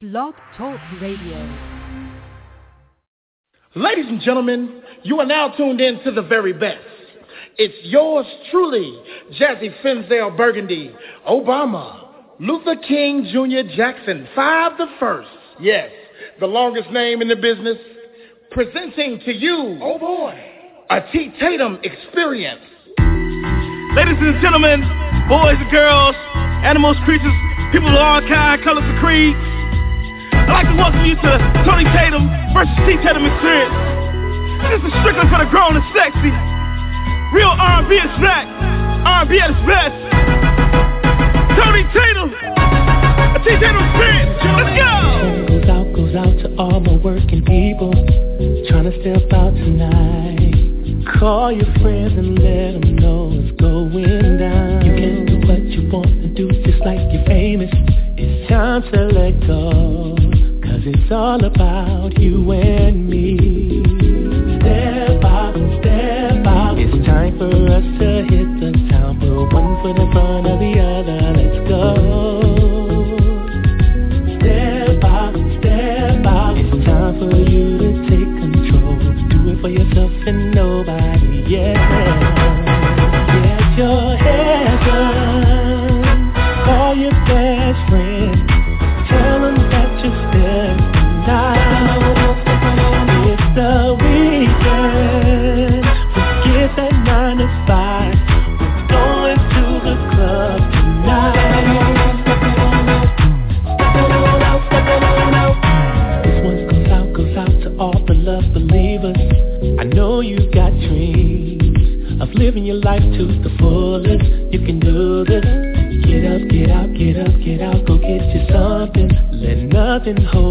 Blog Talk Radio. Ladies and gentlemen, you are now tuned in to the very best. It's yours truly, Jazzy Fenzel Burgundy, Obama, Luther King Jr. Jackson, five the first. Yes, the longest name in the business. Presenting to you, oh boy, a T. Tatum experience. Ladies and gentlemen, boys and girls, animals, creatures, people of all kinds, colors, and creeds. Like to welcome you to the Tony Tatum versus T. Tatum experience. This is strictly for the grown and sexy. Real R&B is back. R&B at its best. Tony Tatum, T. Tatum experience. Let's go. Goes out, goes out to all my working people trying to step out tonight. Call your friends and let them know it's going down. You can do what you want and do just like you're famous. It's time to let go. It's all about you and me. Step out, step out. It's time for us to hit the town. Put one foot in front of the other. Nothing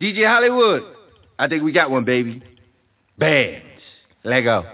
DJ Hollywood. I think we got one, baby. Bands. Let go.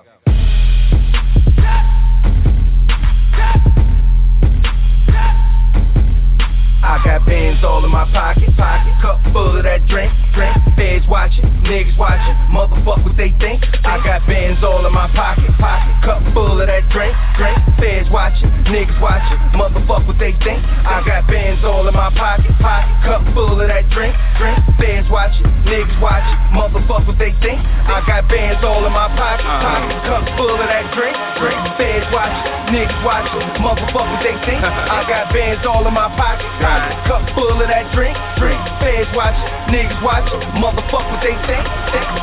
I got bands all in my pocket, pocket, cup full of that drink, drink. Feds watching, niggas watching, motherfuck what they think. I got bands all in my pocket, pocket, cup full of that drink, drink. Feds watching, niggas watching, motherfuck what they think. I got bands all in my pocket, pocket, cup full of that drink, drink. Feds watching, niggas watching, motherfuck what they think. I got bands all in my pocket, uh-huh. pocket, cup full of that drink, drink. Feds watching, niggas watching, motherfuck what they think. I got bands all in my pocket, pocket, cup full of that drink, drink. Feds watch, niggas watching, motherfuck what they think.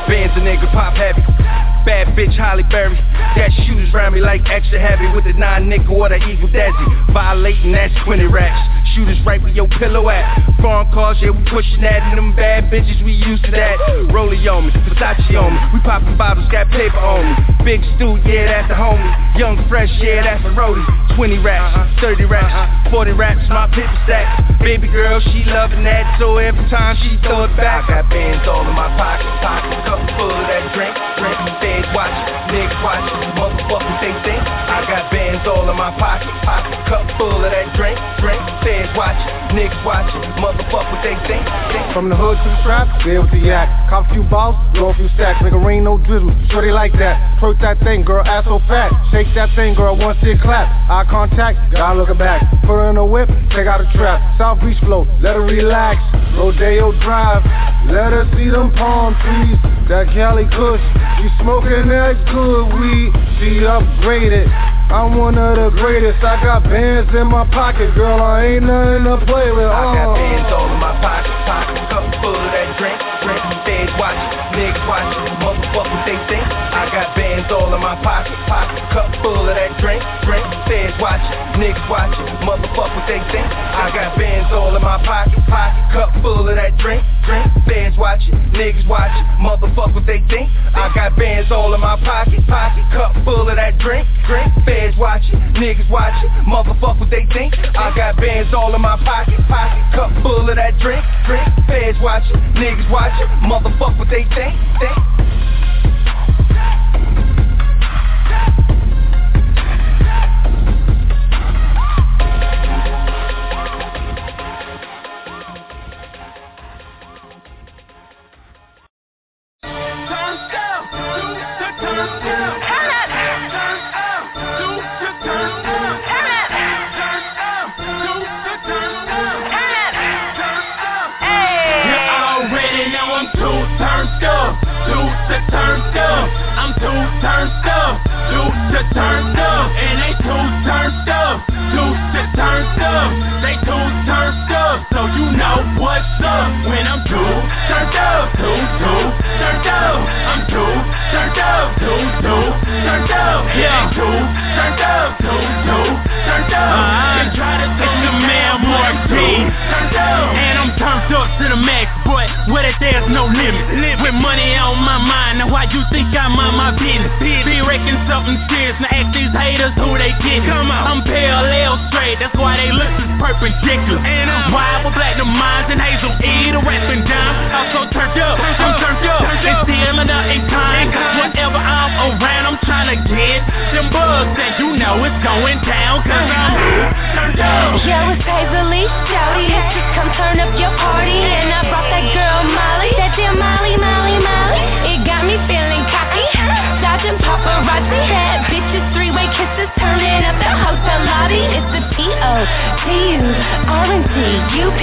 Bands a nigga pop heavy. Bad bitch Halle Berry. Got shooters round me like extra heavy with the nine nickel or the evil Desi. Violating, that's 20 racks. Shooters right where your pillow at. Foreign cars, yeah, we pushing that. And them bad bitches, we used to that. Rollie on me, Versace on me. We popping bottles, got paper on me. Big Stew, yeah, that's a homie. Young Fresh, yeah, that's a roadie. 20 racks, 30 racks, 40 racks, my paper stacks. Baby girl, she loving that. So every time she throw it back, I got bands all in my pocket. Pocket cup full of that drink. Drink, feds watching, niggas watch, Motherfuckers, they think. Got bands all in my pocket. Pocket cup full of that drink. Drink, feds watching, niggas watching. Motherfuckers, they think. think. From the hood to the trap, there with the yak. Cop a few balls, blow a few stacks. Make a rain, no drizzle. Shorty like that. Twerk that thing, girl, ass so fat. Shake that thing, girl, one sit clap. Eye contact, God looking back. Put her in a whip, take out a trap. South Beach flow, let her relax. Rodeo Drive, let her see them palm trees. That Cali Kush, she smoking that good weed. She upgraded. I'm one of the greatest. I got bands in my pocket, girl. I ain't nothing to play with. I got uh. bands all in my pocket, pocket, cup full of that drink, drink. Feds watching, niggas watching, motherfuckers they think. I got bands all in my pocket, pocket, cup full of that drink, drink. Feds watching, niggas watching, motherfuckers they think. I got bands all in my pocket, pocket, cup full of that drink, drink. Feds watching, niggas watching, motherfuckers they think. I got bands all in my pocket, pocket, cup full of that drink, drink. Feds watching, niggas watching, motherfuckers they think. I got bands all in my pocket, pocket, cup full of that drink, drink. Feds watching, niggas watching, they think, think. Turned up. I'm too turned up. Two to turned up. And they too turned up. Two to turned up. They too turned up. So you know what's up when I'm too turned up. Two, two, turned up. I'm too turned up. Two, two, turned up. Yeah, two turned up. Two, two, turned up. Uh-huh. And try to take the man up. And I'm turned up to the max, but with it there's no limit. With money on my mind, now why you think I'm on my business? Be wrecking something serious, now ask these haters who they get. Come on, I'm parallel straight, that's why they look is perpendicular. And I'm wild with platinum minds and hazel E, the I'm so turned up, I'm turned up, and still another in kind. Whatever I'm around, I'm trying to get them bugs, and you know it's going down, cause uh-huh. I'm turned up. Yo, it's Paisley, shouty, just come turn up your party. And I brought that girl Molly, that dear Molly, Molly, Molly. It got me feeling cocky, dodging paparazzi. Had bitches, three-way kisses, turning up the hotel lobby. It's the P-O-T-U, R-N-C, U-P,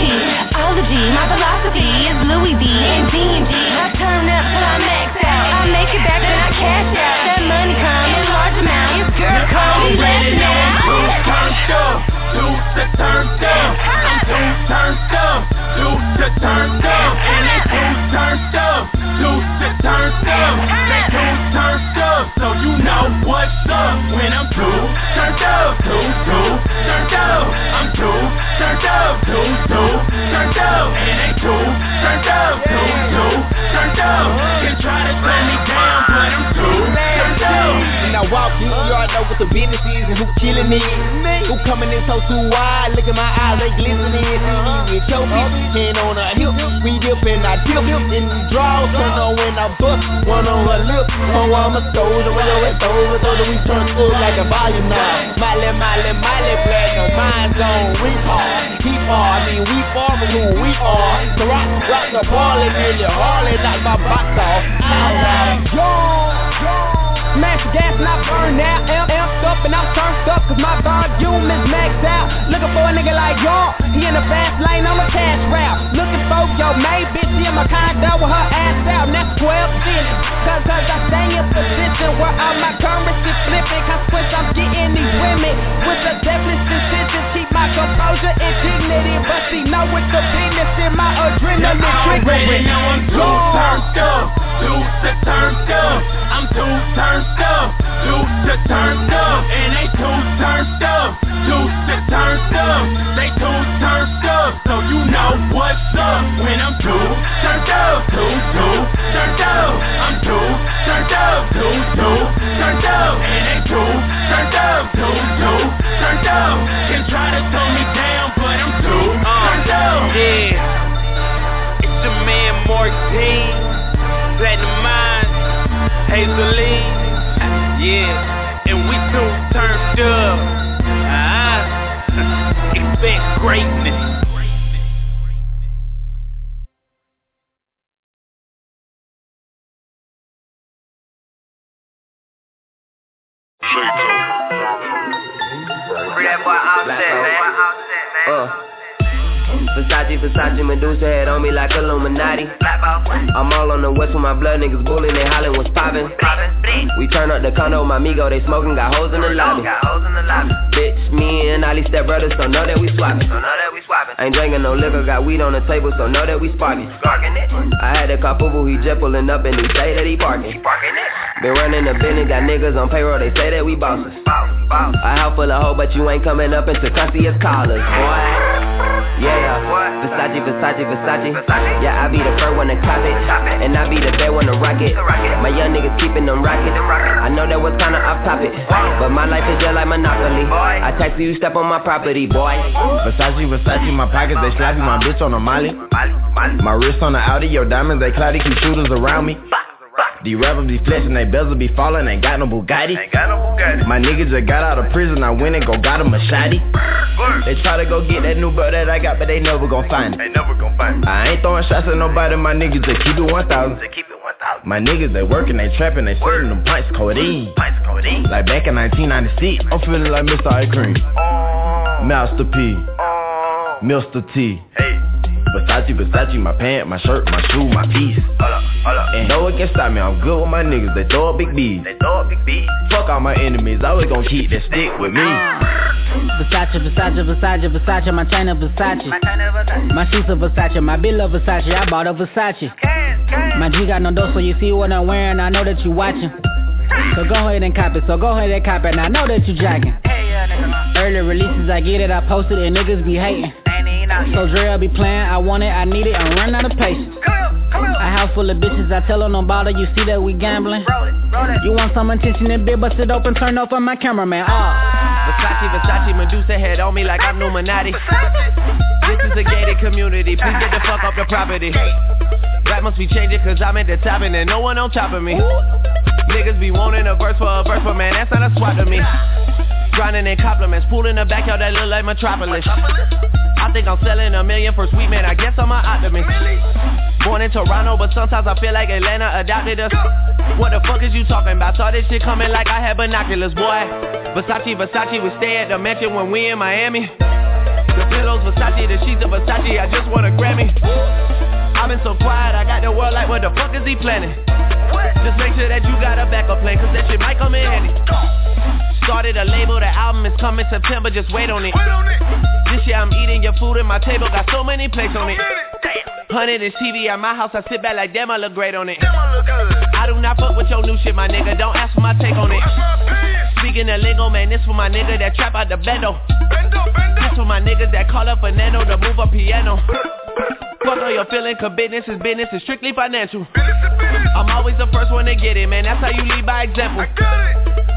ology. My philosophy is Louis V and D&G. I turn up till I max out. I make it back, then I cash out. That money come in large amounts. Girl code, Already let's know I'm too now. turned up. Two to turned up. I'm too turned up. Two to turned up. And they two turned up. Two to turned up. They two turned up. So you know what's up when I'm too turned up. Two, two, turned up. I'm too turned up. Two, two, turned up. And they two turned up. Two, two, turned up. Can try to slow me down, but I'm too turned up. When I walk in, you already know what the business is and who killing it. Who coming in so too wide, look at my eyes, they glistening. With your hand on her hip, we dip and I dip in the draws, turn on when I bust, one on her lip. Oh, I'm a soldier, we go with those, those we turn full like a volume now. Miley, Miley, Miley, platinum, zone, we are, keep on, I mean we far from who we are. So rock, rock the ball and nearly hardly knock my box off. Ow, ow. Smash the gas and I burn out. Amp, amped up and I'm turned up cause my volume is maxed out. Looking for a nigga like y'all. He in the fast lane on the cash route. Looking for your main bitch she in my condo with her ass out. And that's 12 cents. Cause, cause I stay in position where all my currency flipping. Consequence I'm getting these women with a definite decision. My composure dignity. But she know it's the business in my adrenaline triggering. know I'm too turned up. Two to turned up. I'm too turned up, two to turned up, and they two turned up, two to turned up, they two turned up, so you know what's up when I'm two turned up, two two turned up, I'm two turned up, two two turned up, and they two turned up, two two turned up, can try to throw me down, but I'm up. Yeah, it's the man Mark D. Platinum Mind, Hazel yeah, and we too turned up. Uh-huh. Expect greatness. Free that boy Offset, man. Uh. Versace, Versace, Medusa head on me like Illuminati. I'm all on the west with my blood niggas bullying, they hollering what's poppin'. We turn up the condo, my amigo, they smoking, got hoes in the lobby. Bitch, me and Ali step brothers, so know that we swappin'. So know that we swappin' Ain't drinking no liquor, got weed on the table, so know that we sparkin'. I had to call Fubu, he jet pulling up and he say that he parking. Been running the business, got niggas on payroll, they say that we bosses. A house full of hoes, but you ain't coming up into Concierge collars, boy. Yeah, Versace, Versace, Versace. Yeah, I be the first one to cop it. And I be the bad one to rock it. My young niggas keeping them rockets. I know that was kinda off topic. But my life is just like Monopoly. I taxi you step on my property, boy. Versace, Versace, my pockets, they slappy. My bitch on a molly. My wrist on the Audi, your diamonds, they cloudy. Keep shooters around me. These rappers be flexing, they bezel be falling, ain't got no Bugatti. Ain't got no Bugatti. My niggas just got out of prison, I went and go got a machete. They try to go get that new belt that I got, but they never gon' find it. They never gon' find it. I ain't throwing shots at nobody, my niggas just keep it 1,000. They keep it 1,000. My niggas, they working, they trapping, they selling them pints, codeine. Pints, codeine. Like back in 1996, I'm feeling like Mr. Ice Cream. Oh. Master P. Oh. Mr. T. Hey. Versace, Versace, my pant, my shirt, my shoe, my piece. Hold up. And no one can stop me, I'm good with my niggas, they throw a big beat. They throw a big beat. Fuck all my enemies, I always gon' keep that stick with me. Versace, Versace, Versace, Versace, my chain of Versace. My shoes are Versace, my bill of Versace, I bought a Versace. My G got no door, so you see what I'm wearing, I know that you watching. So go ahead and cop it, so go ahead and cop it, and I know that you jacking. Early releases, I get it, I post it, and niggas be hating. So Dre I be playing, I want it, I need it, I'm running out of patience. A house full of bitches, I tell her no bother, you see that we gambling. You want some attention, then big bust it open, turn off on my cameraman. Ah. Versace, Versace, Medusa head on me like I'm Illuminati. This is a gated community, please get the fuck off the property. Rap must be changing cause I'm at the top and there's no one on top of me. Niggas be wanting a verse for a verse, but man, that's not a swap to me. Grinding in compliments, pool in the backyard that look like Metropolis. I think I'm selling a million for sweet man, I guess I'm an optimist. Born in Toronto, but sometimes I feel like Atlanta adopted us. What the fuck is you talking about? Saw this shit coming like I had binoculars, boy. Versace, Versace, we stay at the mansion when we in Miami. The pillows Versace, the sheets of Versace, I just want a Grammy. I've been so quiet, I got the world like what the fuck is he planning? Just make sure that you got a backup plan, cause that shit might come in handy. Started a label, the album is coming September, just wait on it. This year I'm eating your food and my table got so many plates on it. Hundred inch TV at my house, I sit back like damn, I look great on it. I do not fuck with your new shit, my nigga. Don't ask for my take on it. Speaking of lingo, man, this for my nigga that trap out the bendo. This for my niggas that call up a nano to move a piano. Fuck all your feeling, cause business is business, it's strictly financial. I'm always the first one to get it, man, that's how you lead by example.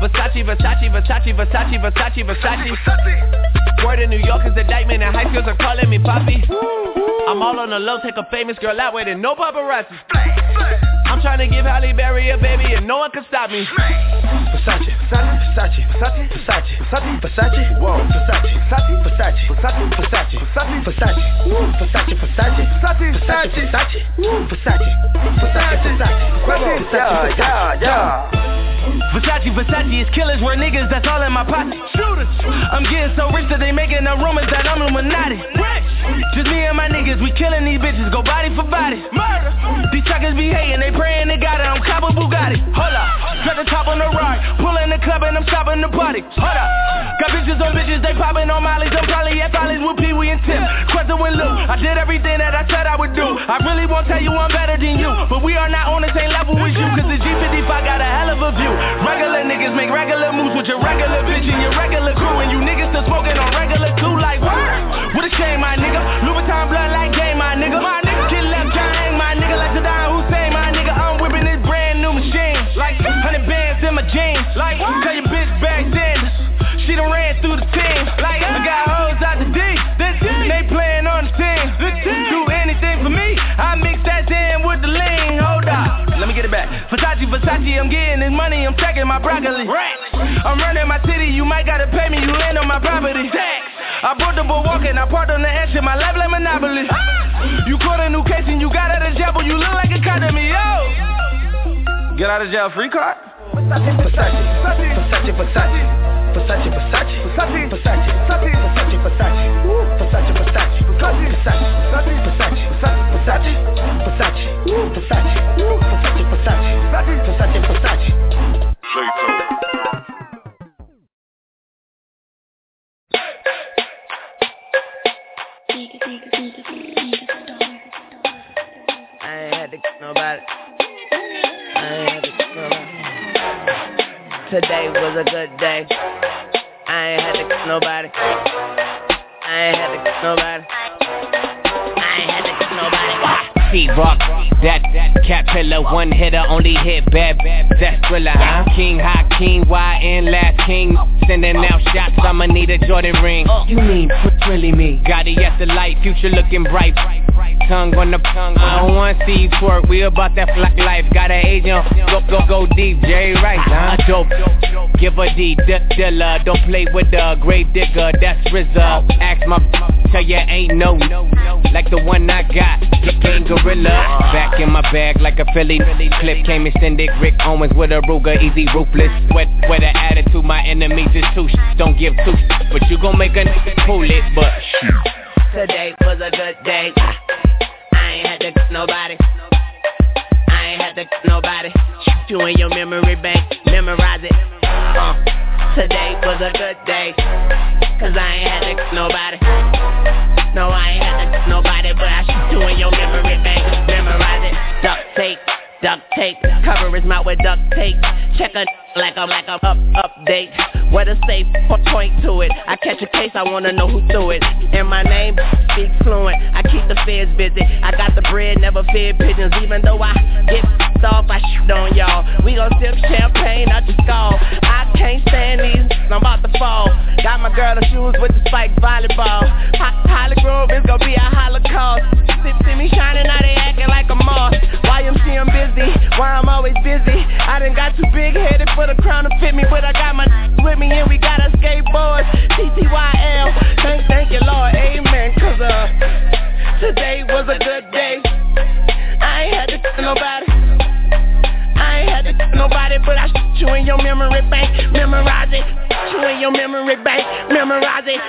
Versace, Versace, Versace, Versace, Versace, Versace. Word in New York is indictment, and high schools are calling me poppy. I'm all on the low, take a famous girl out with it, no paparazzi. I'm trying to give Halle Berry a baby and no one can stop me. Versace, Versace, Versace, Versace, Versace, Versace, Versace, whoa, Versace, Versace, Versace, Versace, Versace, Versace, Versace, woo, Versace, Versace, Versace, Versace, Versace, woo, Versace, Versace, Versace, Versace, Versace, yeah, yeah. Versace, Versace is killers, we're niggas, that's all in my pocket. Shooters. I'm getting so rich that they making the rumors that I'm Illuminati. Just me and my niggas, we killing these bitches, go body for body. Murder. These truckers be hating, they praying got it, I'm Cabo Bugatti. Hold up, drop the top on the ride. Pull in the club and I'm stopping the party. Hold up. Got bitches on bitches, they popping on mollies. I'm probably at Follies with Pee Wee and Tim. Quentin and Lou. I did everything that I said I would do. I really won't tell you I'm better than you. But we are not on the same level as you. Cause the G55 got a hell of a view. Regular niggas make regular moves with your regular bitch and your regular crew. And you niggas still smoking on regular too. Like what? What a shame, my nigga. Louboutin blood like game, my nigga. My Like tell your bitch back then. She done ran through the team. Like I got hoes out the D. They playing on the team. Do anything for me. I mix that in with the lean. Hold up. Let me get it back. Versace, Versace, I'm getting this money. I'm checking my broccoli. I'm running my city. You might gotta pay me. You land on my property. Tax. I brought the boy walking. I parked on the edge of my left like Monopoly. Ah! You caught a new case and you got out of jail, but you look like a cop to me. Yo. Get out of jail free card? Versace, Versace, Versace, Versace, Versace, Versace, Versace, Versace, Versace, Versace, Versace, Versace, Versace, Versace, Versace, Versace, Versace, Versace, Versace. I ain't had to get nobody. Today was a good day. I ain't had to get nobody. I ain't had to get nobody. I ain't had to get nobody. C-Rock, that, that cat caterpillar, one hitter, only hit bad, bad, that's thriller, huh? King, high king, YN, last king, sending out shots, I'ma need a Jordan ring. You mean, what's really me? Got it, yes, the light, future looking bright, tongue on the tongue. I don't want to see you twerk. We about that flat life. Got an agent. Go go go deep. Jay Rice, huh? Dope. Give a D. D- Dilla. Don't play with the grave digger. That's RZA. Ask my. Tell ya ain't no. Like the one I got. Gang gorilla. Back in my bag like a Philly. Clip came extended. Rick Owens with a Ruger. Easy ruthless. Wet with an attitude. My enemies is too. sh- Don't give two. sh- But you gon' make a nigga pull it. But. Today was a good day. I ain't had to get nobody. I ain't had to get nobody. Shoot you in your memory bank, memorize it. Uh, today was a good day. Cause I ain't had to get nobody. No, I ain't had to get nobody, but I shoot you in your memory bank, memorize it. Duct tape, duct tape, cover his mouth with duct tape. Check a like I'm like I'm up update. Where the safe point to it. I catch a case, I wanna know who threw it. And my name speaks fluent. I keep the feds busy. I got the bread, never fed pigeons. Even though I get off, I shoot on y'all. We gon' sip champagne out your skull. I can't stand these. I'm about to fall. Got my girl in shoes with the spike volleyball. Ho- Holly Grove is gonna be a holocaust. See, see me shining, now they acting like a moss. YMC, I'm busy. Why I'm always busy. I done got too big headed for the crown to fit me, but I got my with me and we got a skateboard. TTYL. Thank, thank you, Lord. Amen. Cause uh, today was a good day. I ain't had to tell nobody. I ain't had to tell nobody, but I shoot you in your memory bank. Memorize it. You in your memory bank. Memorize it.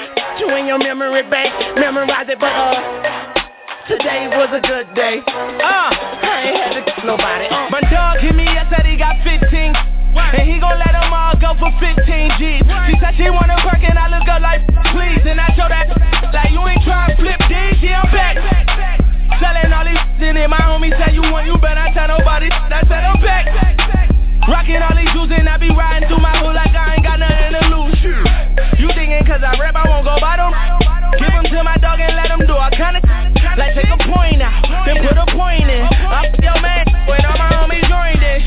You in your memory bank. Memorize it. But uh. Today was a good day. Uh, I ain't had to tell nobody. Uh. My dog hit me up, said he got 15. And he gon' let them all go for 15 G's. She said she wanna work and I look up like, please. And I told that, like, you ain't tryna flip these, yeah, I'm back. Selling all these in it, my homie said you want, you better not tell nobody. I said I'm back. Rockin' all these jewels and I be riding through my hood like I ain't got nothing to lose. You thinking cause I rap, I won't go by them. Give them to my dog and let them do all kind of Like take a point out, then put a point in. I'm your man when all my homies joined in.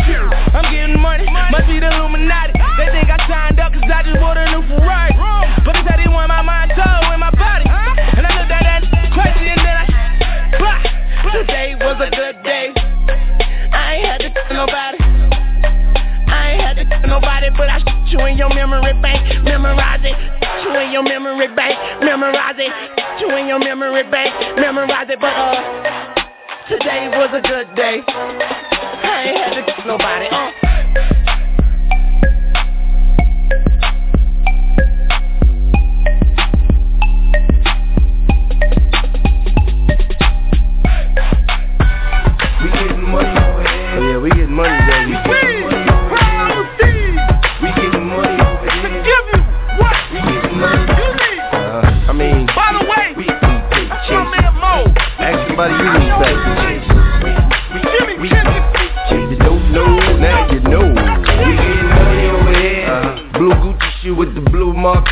I'm getting money, must be the Illuminati. They think I signed up cause I just bought a new Ferrari. But they said he want my mind, soul, and my body. And I looked at that crazy and then I, bah. Today was a good day. I ain't had to nobody. Nobody, but I shoot you in your memory bank. Memorize it. You in your memory bank. Memorize it. You in your memory bank. Memorize it. But uh, today was a good day. I ain't had to nobody. Uh.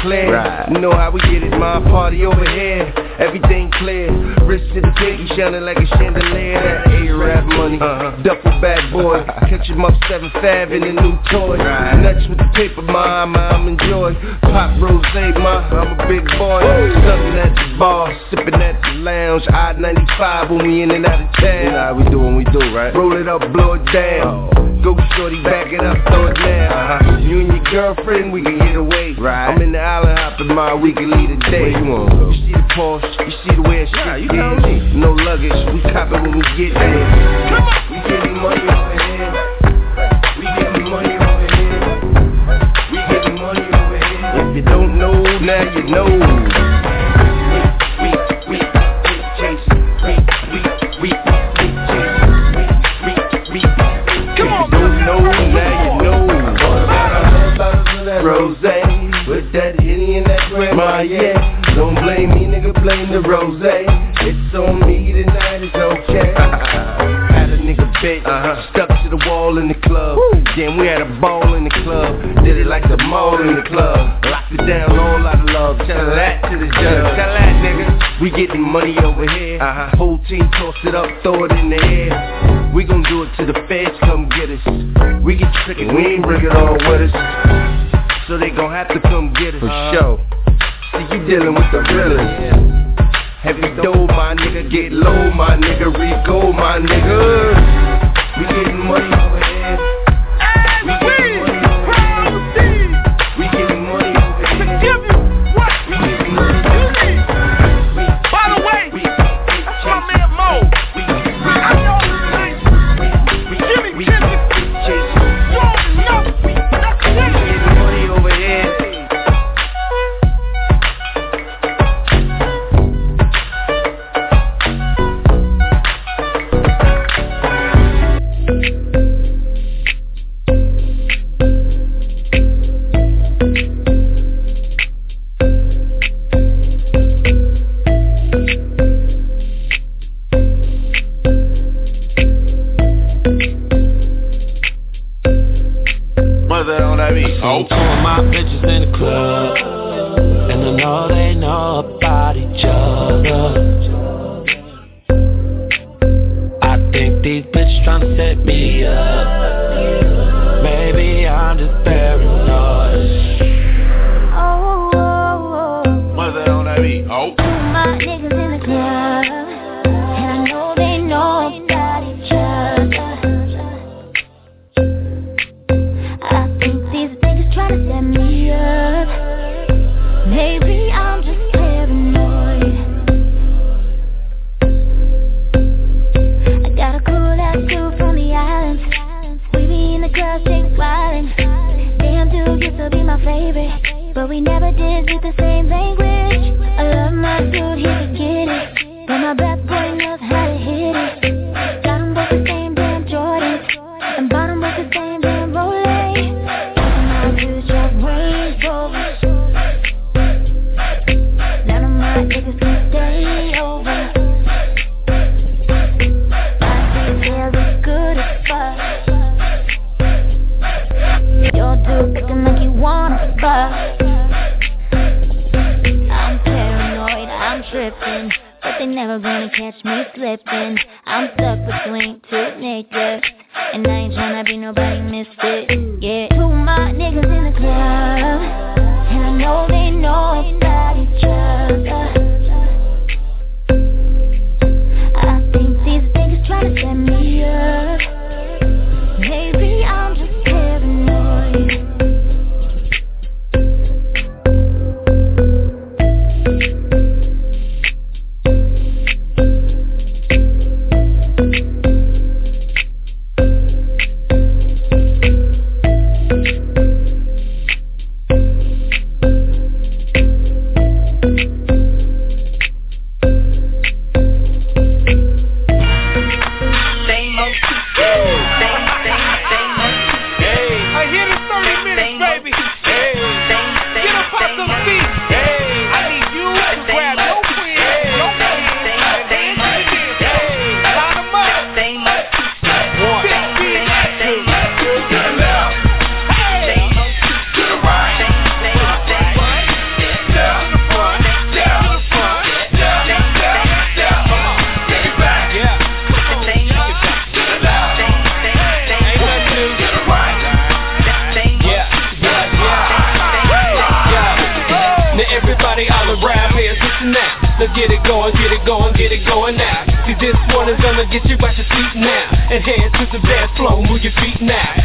Montclair. Right. You know how we get it, my party over here. Everything clear. Wrist to the pinky shining like a chandelier. That A-rap money. Uh-huh. Duffel bag boy. Catch him up seven five in a new toy. Nuts with the paper, ma, I'm enjoy. Pop rose, ma, I'm a big boy. Sucking at the bar, sipping at the lounge. I-95 when we in and out of town. You know how we do when we do, right? Roll it up, blow it down. Go shorty, back it up, throw it down. Uh-huh. You and your girlfriend, we can get away. Right. I'm in the island hopping, my we can lead a day. Where you wanna go? You see the Porsche, you see the way it's Yeah, you know is. me. No luggage, we cop it when we get there. We getting money over here. We getting money over here. We getting money over here. If you don't know, now you know. Yeah. Don't blame me, nigga, blame the rose. It's on me tonight, it's okay. Had a nigga bent, uh-huh. stuck to the wall in the club. Then we had a ball in the club. Did it like the mall in the club. Locked it down, all out of love. Tell that to the judge. Tell that nigga. We getting money over here. Uh-huh. Whole team toss it up, throw it in the air. Used to be my favorite, but we never did speak the same language. I love my dude, he could get it, but my bad boy knows how to never gonna catch me slipping. I'm stuck between two niggas. And I ain't tryna be nobody misfit. Yeah, two my niggas in the club. And I know they know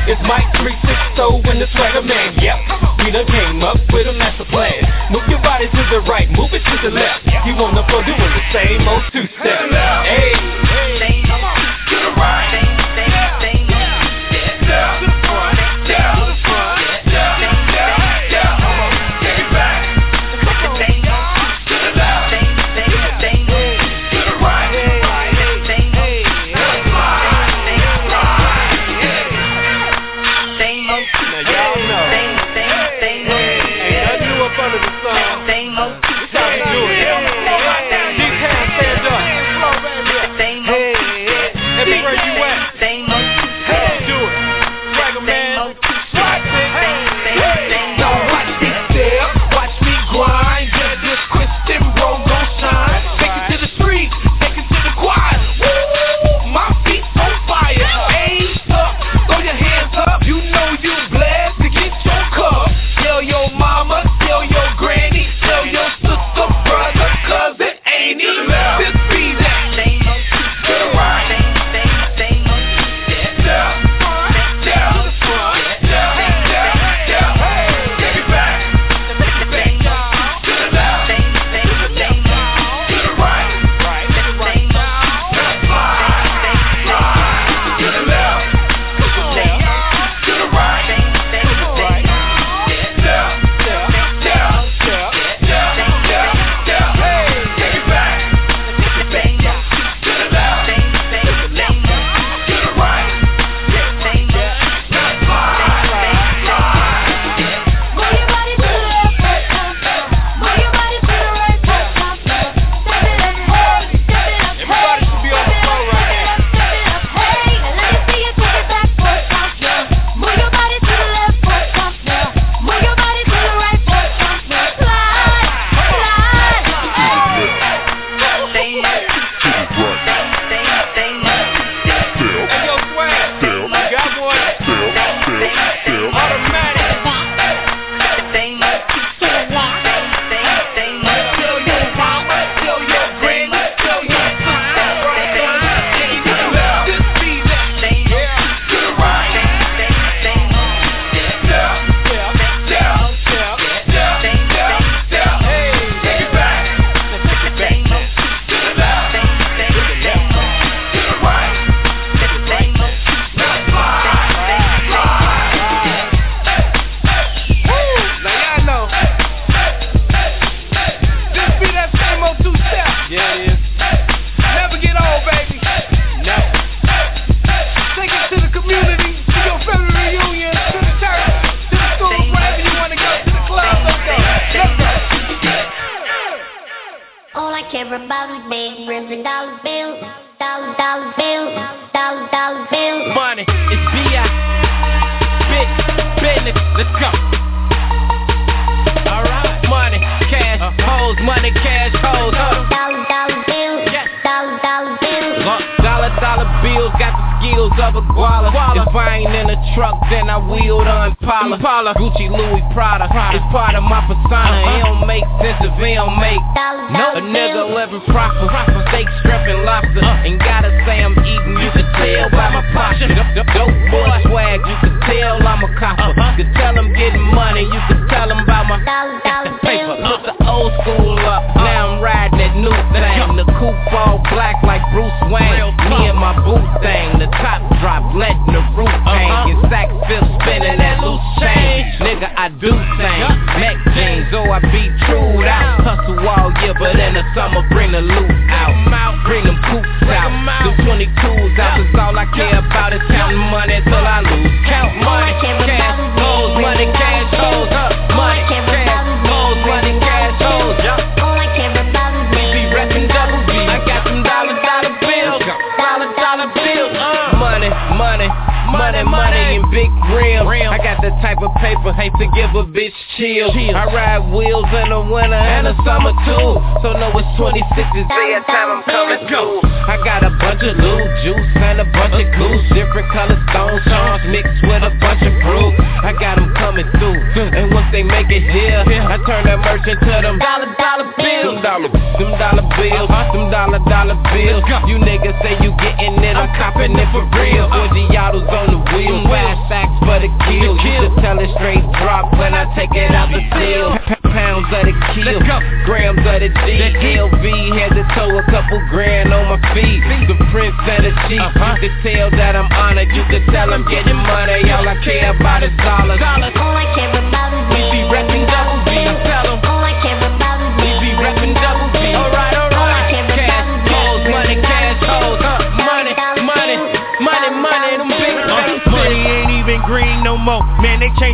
It's Mike 360 and the swagger man,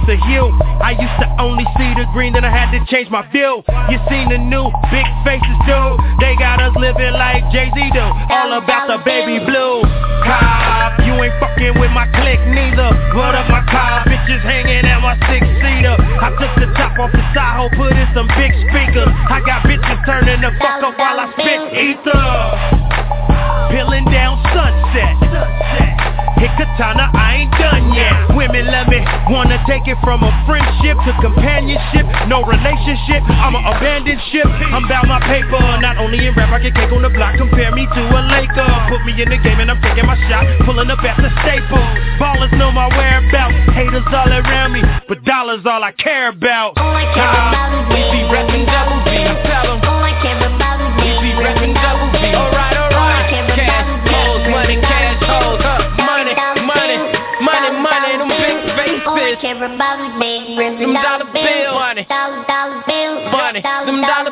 change the hue. I used to only see the green, then I had to change my view. You seen the new big faces dude. They got us living like Jay-Z do. All about the baby blue. Cop, you ain't fucking with my clique neither. What up my car, bitches hanging at my six-seater. I took the top off the Tahoe, put in some big speakers. I got bitches turning the fuck up while I spit ether. Peeling down sunset. Hit katana, I ain't done yet. Women love me, wanna take it from a friendship to companionship. No relationship, I'ma abandon ship. I'm about my paper, not only in rap, I get cake on the block. Compare me to a Laker. Put me in the game and I'm taking my shot, pulling up at the staple. Ballers know my whereabouts, haters all around me, but dollars all I care about. All I care about is me. We be rapping double B. Everybody make them dollar bills. Dollar, dollar bills. Money. Them dollar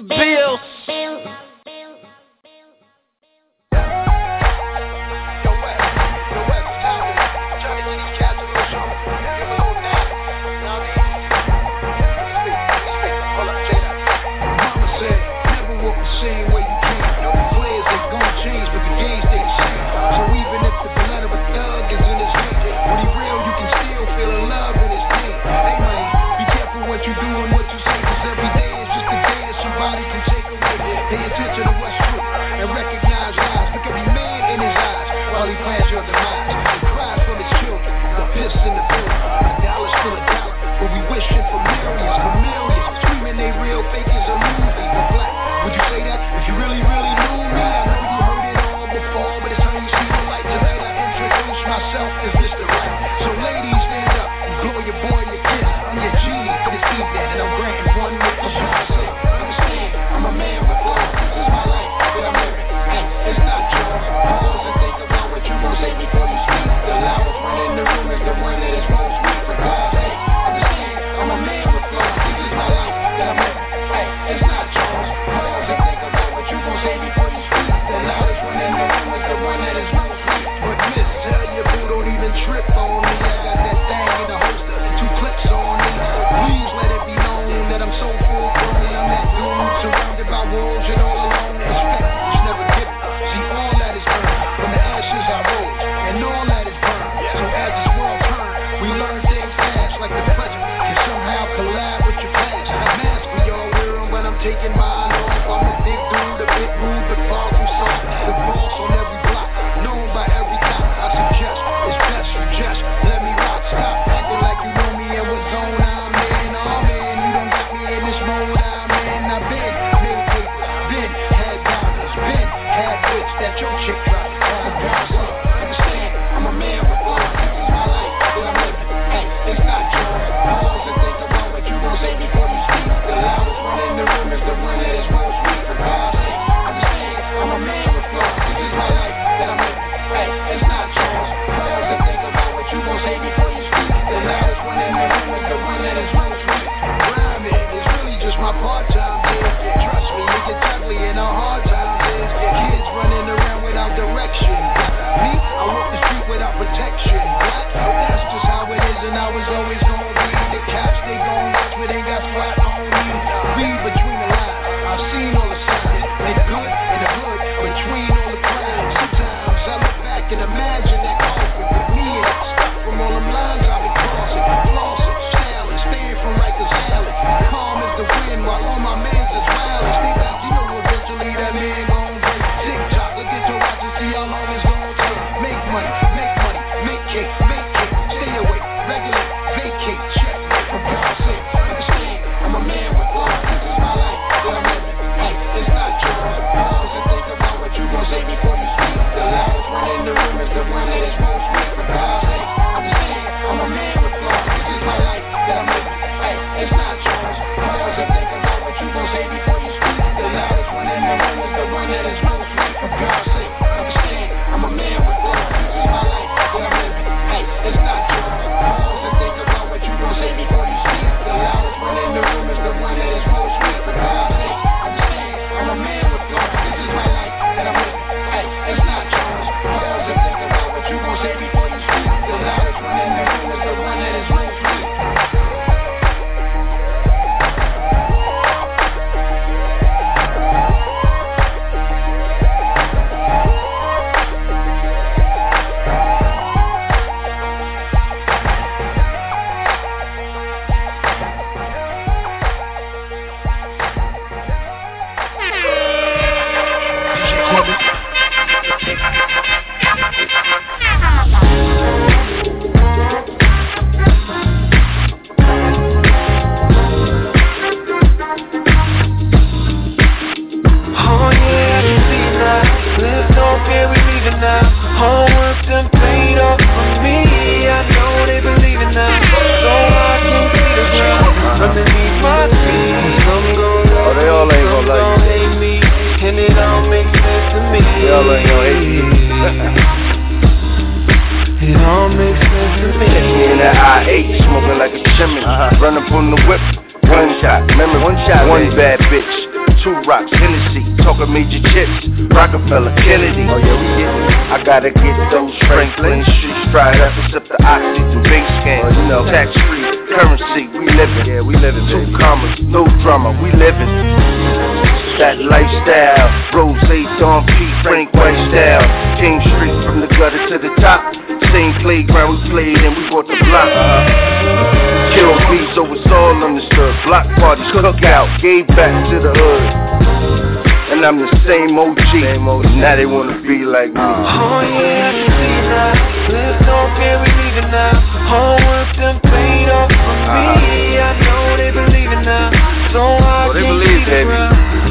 same OG. Now they wanna be like me. Oh yeah, I can see now. Lips don't care, we leaving now. Homework done paid off for me. Ah. I know they believe it now. So I they can't believe, see baby.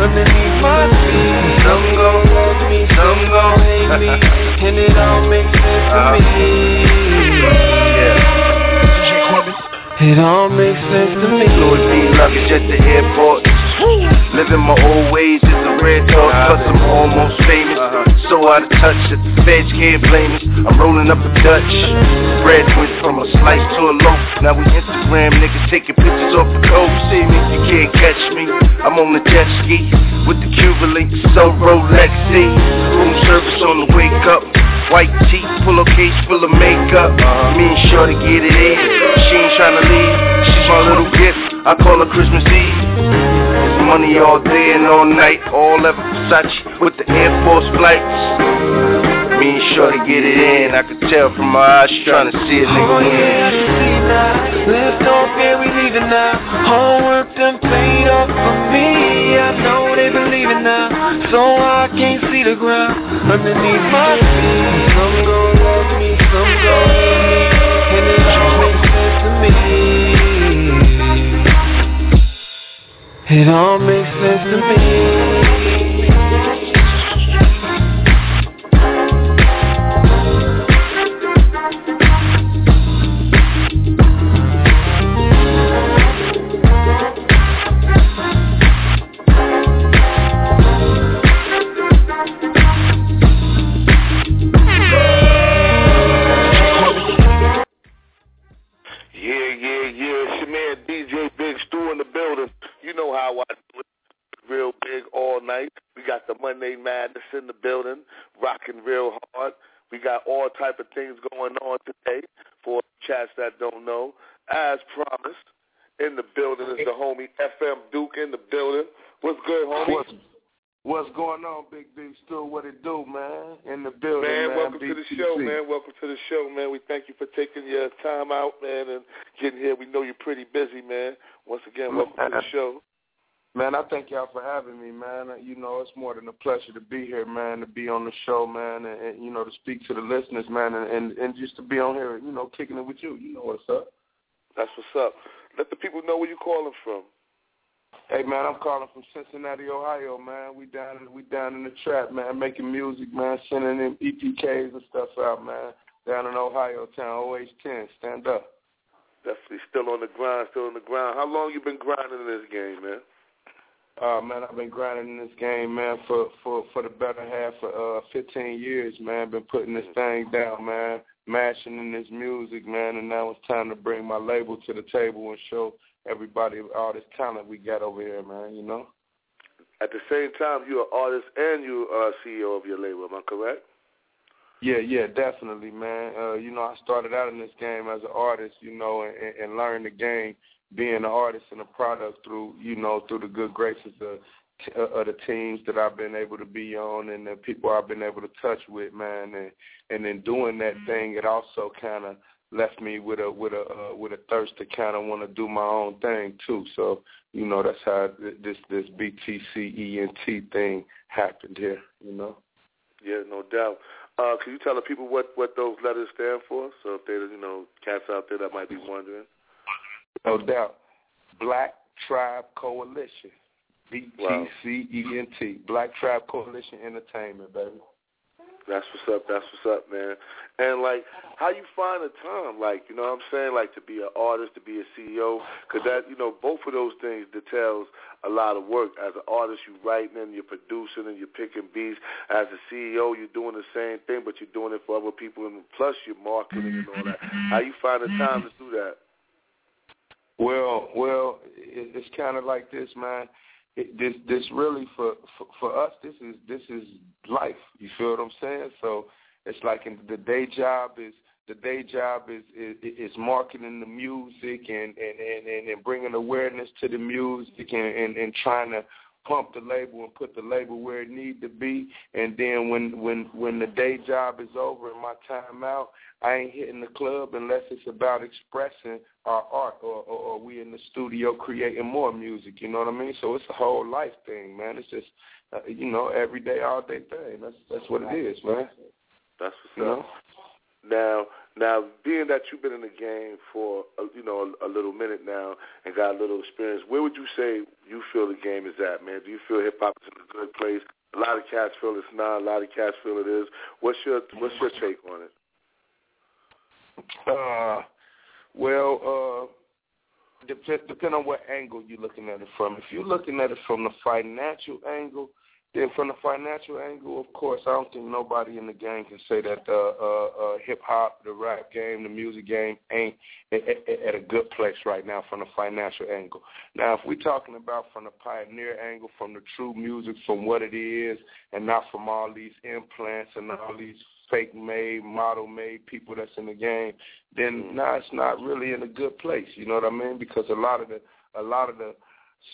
underneath my feet. Some gon' love me, some gon' hate me, and it all makes sense to ah. me. It all makes sense to me. Louis V luggage at the airport. Living my old Out touch the feds can't blame us. I'm rolling up a Dutch. Bread went from a slice to a loaf. Now we Instagram niggas taking pictures off the coast. See me, you can't catch me. I'm on the jet ski with the Cuban link, so Rolexy. Room service on the wake up. White tee, pillowcase full of makeup. Me and Shorty get it in. She ain't tryna leave. She's my little gift. I call her Christmas Eve. Money all day and all night. All ever Versace with the Air Force flights. Me and Shorty get it in. I can tell from my eyes she tryna see a nigga Oh yeah, I win. can see now. Lips don't care, we leaving now. Homework done paid off for me. I know they believe it now. So I can't see the ground underneath my feet. Some gon' love me, some gon' hate me, and it all makes sense to me. It all makes sense to me. Madness in the building, rocking real hard. We got all type of things going on today for chats that don't know. As promised, in the building is the homie FM Duke in the building. What's good, homie? What's, what's going on, Big Big Stew? What it do, man? In the building, Man, man. welcome to the show, man. Welcome to the show, man. We thank you for taking your time out, man, and getting here. We know you're pretty busy, man. Once again, welcome to the show. Man, I thank y'all for having me, man. You know, it's more than a pleasure to be here, man, to be on the show, man, and, and you know, to speak to the listeners, man, and, and and just to be on here, you know, kicking it with you. You know what's up. That's what's up. Let the people know where you're calling from. Hey man, I'm calling from Cincinnati, Ohio, man. We down in we down in the trap, man, making music, man, sending them EPKs and stuff out, man. Down in Ohio town, OH10, stand up. Definitely still on the grind, still on the grind. How long you been grinding in this game, man? Uh man, I've been grinding in this game, man, for for for the better half of uh 15 years, man. Been putting this thing down, man, mashing in this music, man, and now it's time to bring my label to the table and show everybody all this talent we got over here, man, you know? At the same time, you're an artist and you are CEO of your label. Am I correct? Yeah, yeah, definitely, man. Uh, you know, I started out in this game as an artist, you know, and, and learned the game being an artist and a product through, you know, through the good graces of, of the teams that I've been able to be on and the people I've been able to touch with, man. And and in doing that thing, it also kind of left me with a with a uh, with a thirst to kind of want to do my own thing too. So you know, that's how this this BTCENT thing happened here. You know. Yeah, no doubt. Uh, can you tell the people what, what those letters stand for? So if there's, you know, cats out there that might be wondering. No doubt. Black Tribe Coalition. B-T-C-E-N-T. Black Tribe Coalition Entertainment, baby. That's what's up. That's what's up, man. And like, how you find the time? Like, you know what I'm saying? Like to be an artist, to be a CEO, because that, you know, both of those things details a lot of work. As an artist, you writing and you're producing and you're picking beats. As a CEO, you're doing the same thing, but you're doing it for other people, and plus you're marketing and all that. How you find the time to do that? Well, well, it, it's kind of like this, man. It, this, this really for, for for us, this is this is life. You feel what I'm saying? So it's like in, the day job is the day job is is, is marketing the music and and, and and bringing awareness to the music and, and and trying to pump the label and put the label where it need to be. And then when when when the day job is over and my time out, I ain't hitting the club unless it's about expressing our art or, or, or we in the studio creating more music. You know what I mean? So it's a whole life thing, man. It's just uh, you know every day, all day thing. That's that's what it is, man. That's what's you up. know. Now, now, being that you've been in the game for a, you know a, a little minute now and got a little experience, where would you say you feel the game is at, man? Do you feel hip hop is in a good place? A lot of cats feel it's not. A lot of cats feel it is. What's your What's your take on it? Uh, well, uh, dep- depend on what angle you're looking at it from. If you're looking at it from the financial angle, then from the financial angle, of course, I don't think nobody in the game can say that uh, uh, uh, hip hop, the rap game, the music game ain't at, a good place right now from the financial angle. Now, if we're talking about from the pioneer angle, from the true music, from what it is, and not from all these implants and all these fake made, model made people that's in the game, then now it's not really in a good place. You know what I mean? Because a lot of the a lot of the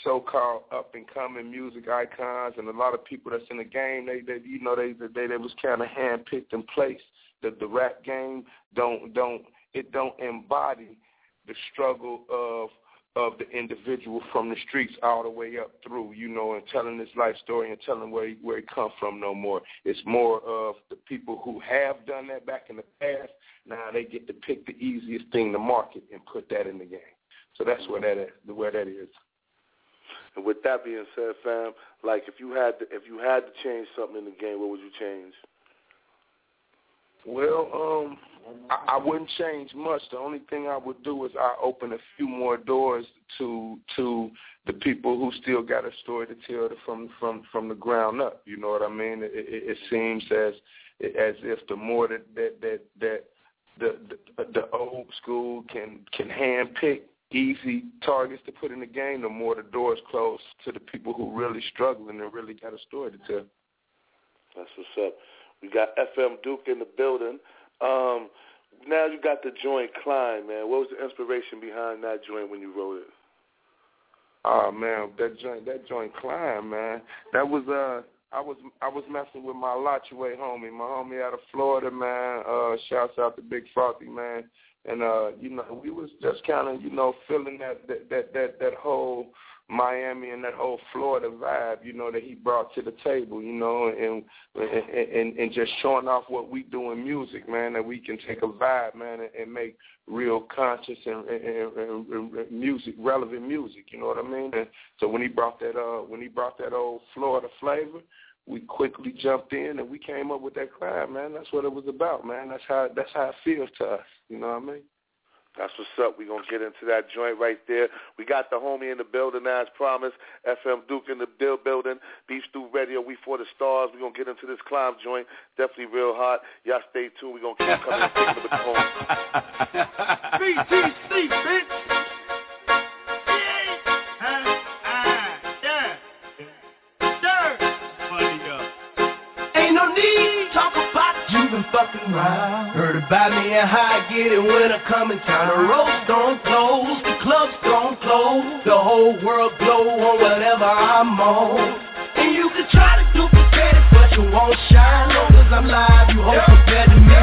so-called up-and-coming music icons and a lot of people that's in the game, they, they you know, they they, they was kind of handpicked and placed. The the rap game don't don't it don't embody the struggle of of the individual from the streets all the way up through, you know, and telling his life story and telling where he, where he come from no more. It's more of the people who have done that back in the past. Now they get to pick the easiest thing to market and put that in the game. So that's where that is, where that is. And with that being said, fam, like if you had to, if you had to change something in the game, what would you change? Well, um, I, I wouldn't change much. The only thing I would do is I open a few more doors to to the people who still got a story to tell from from from the ground up. You know what I mean? It, it, it seems as as if the more that that that, that the, the the old school can can handpick easy targets to put in the game, the more the doors close to the people who really struggling and really got a story to tell. That's what's up. We got FM Duke in the building. Um, now you got the joint Climb, man. What was the inspiration behind that joint when you wrote it? Oh man, that joint that joint Climb, man. That was uh I was I was messing with my Lachue homie, my homie out of Florida, man. Uh shouts out to Big Frothy, man. And uh, you know, we was just kind of, you know, feeling that that that that, that whole Miami and that whole Florida vibe, you know, that he brought to the table, you know, and and and just showing off what we do in music, man, that we can take a vibe, man, and, and make real conscious and, and, and, and music, relevant music, you know what I mean? And so when he brought that uh when he brought that old Florida flavor, we quickly jumped in and we came up with that climb, man. That's what it was about, man. That's how that's how it feels to us. You know what I mean? That's what's up. We're going to get into that joint right there. We got the homie in the building as promised. FM Duke in the Bill building. Beef Stew Radio. We for the stars. We're going to get into this climb joint. Definitely real hot. Y'all stay tuned. We're going to keep coming and taking the baton. BTC, bitch. Fucking around. Heard about me and how I get it when I come in town. The roads don't close, the clubs don't close. The whole world glow on whatever I'm on. And you can try to duplicate it, but you won't shine. Long as I'm live, you hope compared to me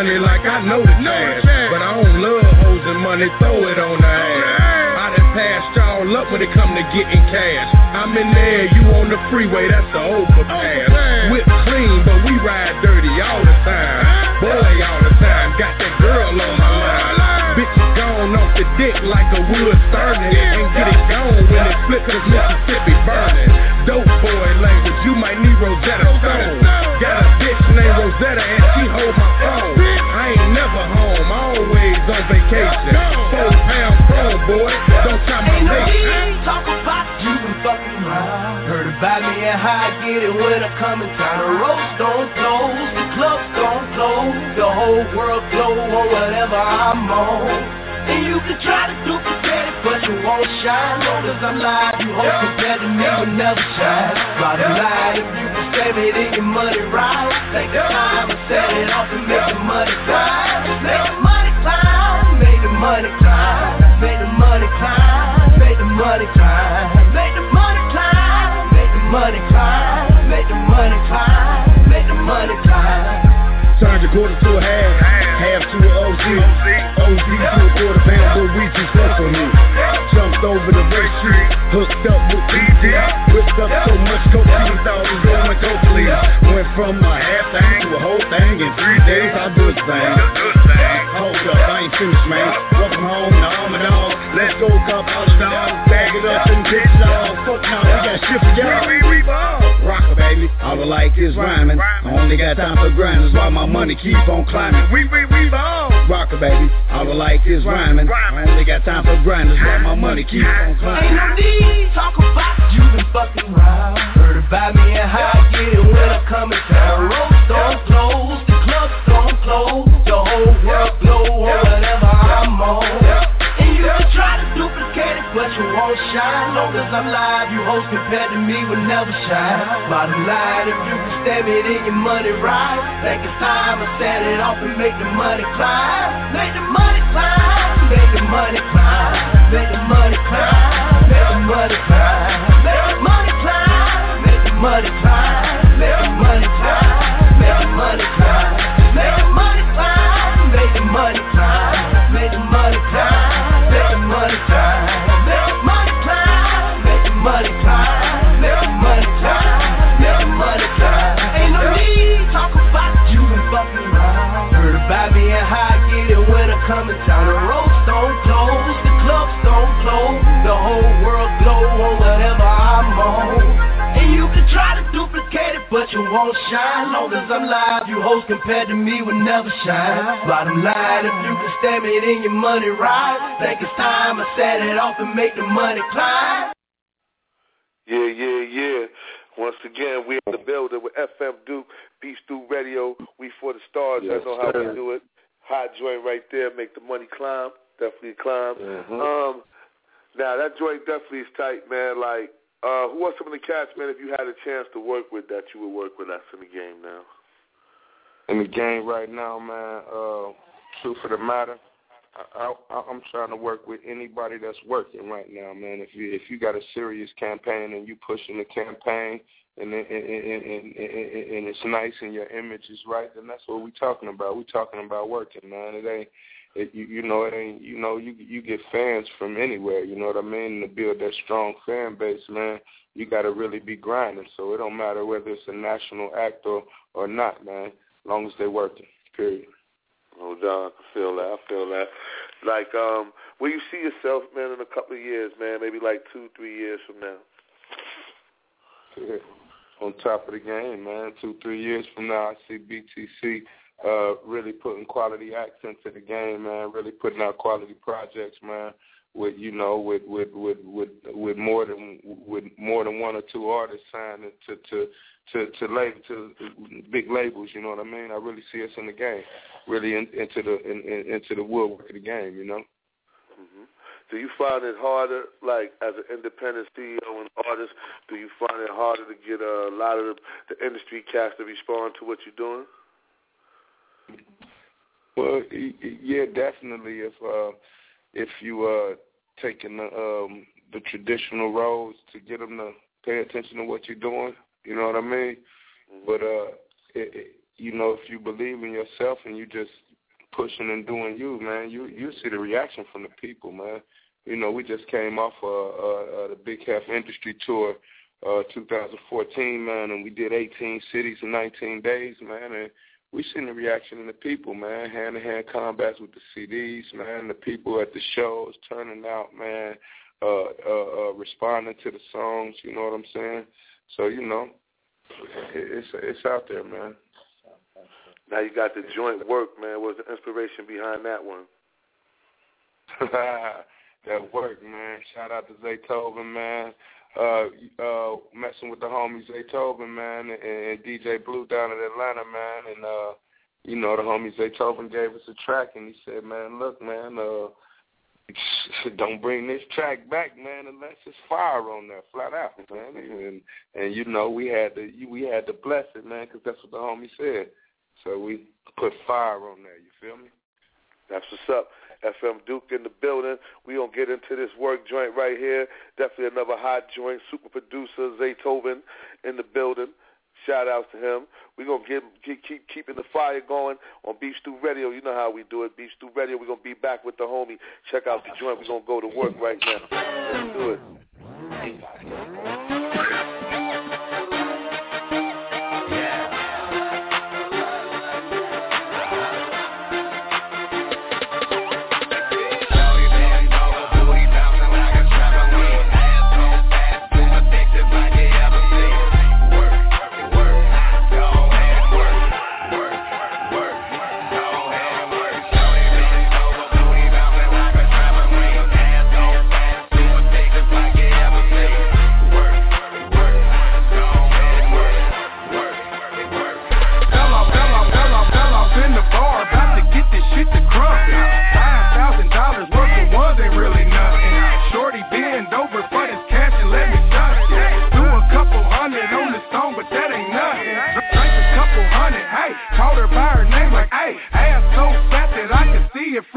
money like I know the cash, but I don't love hoes and money, throw it on the ass. I done passed y'all up when it come to getting cash. I'm in there, you on the freeway, that's the overpass. Whip clean, but we ride dirty all the time. Boy, all the time, got that girl on my line. Bitches gone off the dick like a wood starting and get it gone when it flip cause Mississippi burning. Dope boy language, you might need Rosetta Stone. Got a bitch named Rosetta and she hold my phone. On vacation. Four pound phone, boy, don't try my Ain't no patience. need to talk about you and fucking around. Heard about me and how I get it when I come in town. The roads don't close, the clubs don't close, the whole world glow on whatever I'm on. And you can try to duplicate it, but you won't shine. Long as I'm live, you hope compared to me will never shine. Bottom line, if you can save it in your money right, take the time and set it off and make the money climb. Make the money climb, make the money climb, make the money climb, make the money climb, make the money climb, make the money climb, make the money climb, make the money climb. Turned a quarter to a half, half to an OG. OG to a quarter pound, we too slow for me. Jumped over the race street, hooked up with TG. Whipped up so much coke, even thought it was going go please. Went from a half thing to a whole thing in three days. I do the thing. Hold up, I ain't finished, man. Welcome home to arm and all. Let's go, cop all the dogs. Bag it up and bitch it all. Fuck now, we got shit for y'all. Rocker, baby. All I like is rhyming. I only got time for grinders while my money keep on climbing. We, we, we ball. Rocker, baby. All I like is rhyming. I only got time for grinders while my money keep on Ain't no need talk about you and fucking around. Heard about me and how I get it when I come in town. Roads don't close, the clubs don't close, the whole world glow you won't shine. Long as I'm live, you hoes compared to me will never shine. Bottom line, if you can stab it in your money right, take it's time to set it off and make the money climb. Make the money climb, make the money climb, make the money climb, make the money climb, make the money climb, make the money climb, make the money climb, make the money climb, you won't shine. Long as I'm live, you hoes compared to me will never shine. Bottom line, if you can stamp it in your money right, think it's time to set it off and make the money climb. Yeah, yeah, yeah. Once again, we're in the building with FM Duke, Beef Stew Radio. We for the stars. Yes, I know how sir. we do it. Hot joint right there, make the money climb. Definitely climb. Mhm. Um, now that joint definitely is tight, man. Like, uh, who are some of the cats, man? If you had a chance to work with, that you would work with that's in the game now. in the game right now, man. Uh, truth of the matter, I, I, I'm trying to work with anybody that's working right now, man. If you if you got a serious campaign and you pushing the campaign and and, and, and, and, and and it's nice and your image is right, then that's what we talking about. We talking about working, man. It ain't. It, you, you know ain't you know you you get fans from anywhere you know what I mean to build that strong fan base man you got to really be grinding so it don't matter whether it's a national act or or not man as long as they're working. Period. Oh, John, I feel that. I feel that. Like, um, where you see yourself, man, in a couple of years, man? Maybe like two, three years from now. Yeah. On top of the game, man. Two, three years from now, I see BTC uh, really putting quality acts into the game, man. Really putting out quality projects, man. With you know, with with with with with more than with more than one or two artists signed to to to to label to big labels. You know what I mean? I really see us in the game, really in, into the in, in, into the woodwork of the game. You know. hmm Do you find it harder, like as an independent CEO and artist, do you find it harder to get a lot of the industry cast to respond to what you're doing? Well, yeah, definitely. If uh, if you uh taking the um the traditional roles to get them to pay attention to what you're doing, you know what I mean. But uh, it, it, you know, if you believe in yourself and you just pushing and doing you, man, you you see the reaction from the people, man. You know, we just came off uh, uh, uh the Big Half Industry Tour, uh 2014, man, and we did 18 cities in 19 days, man, and we seen the reaction in the people, man. Hand to hand combats with the CDs, man. The people at the shows turning out, man. Uh, uh, uh, responding to the songs, you know what I'm saying? So you know, it's it's out there, man. Now you got the joint work, man. What was the inspiration behind that one? that work, man. Shout out to Zaytoven, man uh, uh, messing with the homies Zaytoven, man, and, and DJ Blue down in Atlanta, man, and uh, you know the homies Zaytoven gave us a track, and he said, man, look, man, uh, don't bring this track back, man, unless it's fire on there, flat out, man. And and you know we had to we had to bless it, man, because that's what the homie said. So we put fire on there. You feel me? That's what's up. FM Duke in the building. We gonna get into this work joint right here. Definitely another hot joint. Super producer Zaytoven in the building. Shout out to him. We're going to get, keep, keep keeping the fire going on Beef Stew Radio. You know how we do it. Beef Stew Radio. We're going to be back with the homie. Check out the joint. We're going to go to work right now. Let's do it.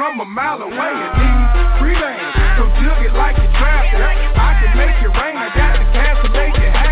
from a mile away and these free reign. So dig it like you're drafted. I can make it rain. I got the cash to make it happen.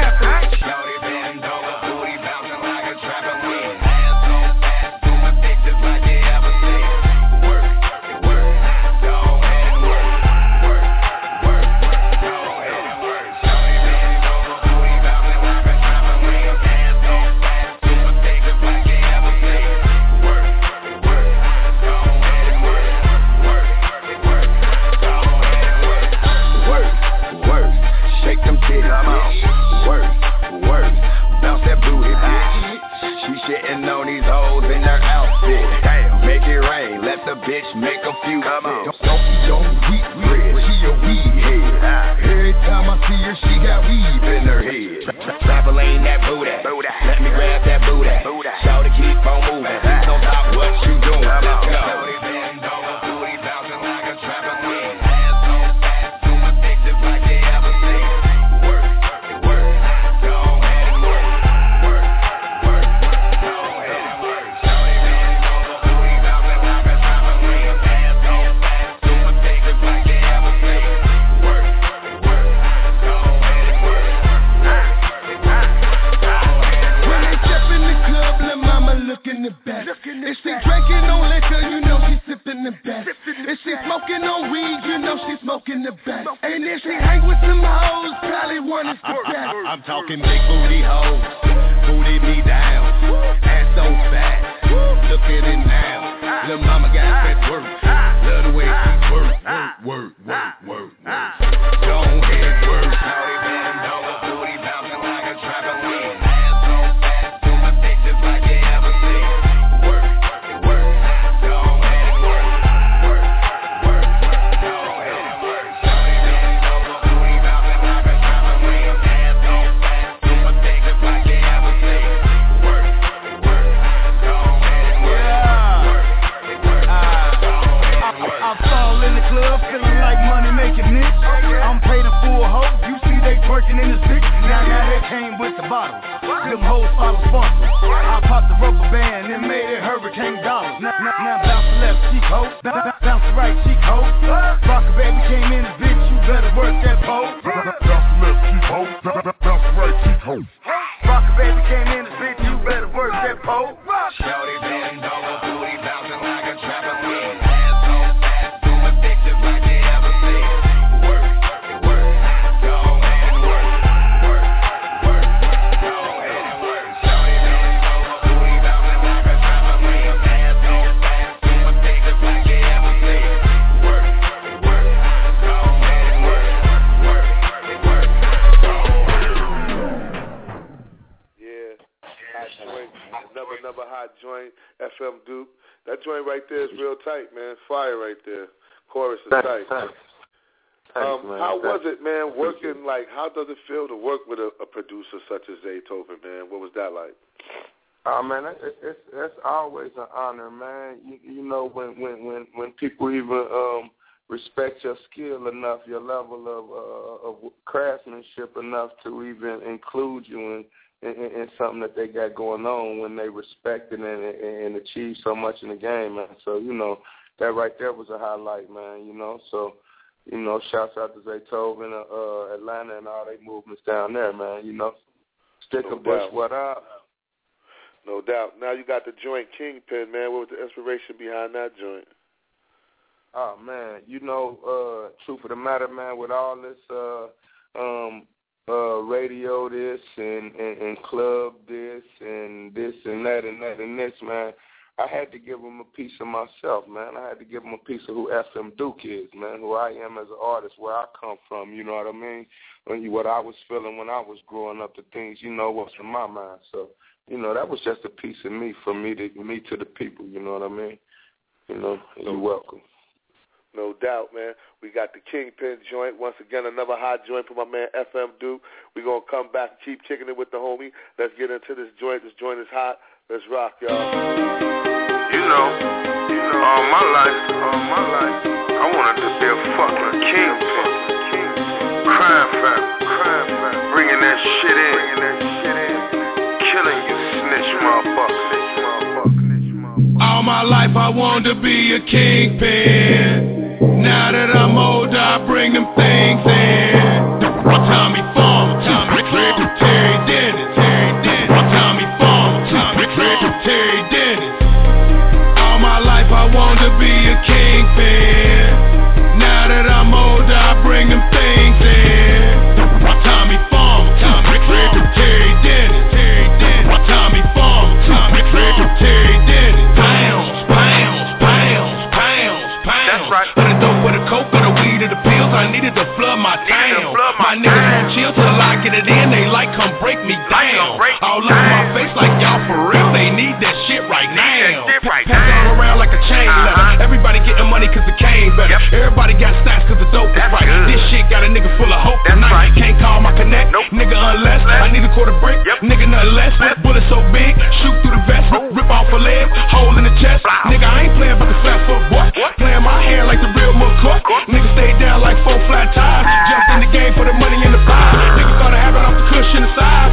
Always man. You you know when when when when people even um respect your skill enough, your level of uh, of craftsmanship enough to even include you in, in in something that they got going on when they respect it and, and and achieve so much in the game, man. So you know that right there was a highlight, man. You know, so you know, shouts out to Zaytoven, uh, uh, Atlanta, and all they movements down there, man. You know, stick No a bush, what up? No doubt. Now you got the joint Kingpin, man. What was the inspiration behind that joint? Oh man, you know, uh, truth of the matter, man, with all this uh um uh radio this and, and, and club this and this and that and that and this, man, I had to give him a piece of myself, man. I had to give him a piece of who FM Duke is, man, who I am as an artist, where I come from, you know what I mean? When you, what I was feeling when I was growing up, the things, you know, what's in my mind. So, you know, that was just a piece of me for me to me to the people, you know what I mean? You know, you're welcome. No doubt, man. We got the Kingpin joint. Once again, another hot joint for my man FM Duke. We're going to come back and keep kicking it with the homie. Let's get into this joint. This joint is hot. Let's rock, y'all. You know, you know all my life, all my life, I wanted to be a fucking king. Crime family, crime family, bringing that shit in, life I wanted to be a kingpin. Now that I'm older, I bring them things in. Tommy Farmer, Tommy Farmer, Terry Dennis, Tommy Farmer, Terry Dennis. All my life I wanted to be a kingpin. I needed to flood my town. My niggas won't chill till I get it in. They like come break me down. All over my face like y'all for real. They need that shit right now. Pass it all around like a chain letter. Everybody getting money cause the cane better. Everybody got stats cause the dope is right. This shit got a nigga full of hope That's tonight. Can't call my connect. Nigga unless I need a quarter brick. Nigga nothing less. Bullet so big, shoot through the vest. Rip off a leg, hole in the chest. Nigga I ain't playing about the flat foot boy. Playing my hand like the real McCoy. Nigga stay down like four flat tires. Jumped in the game for the money in the prize. Nigga started having off the cushion the side.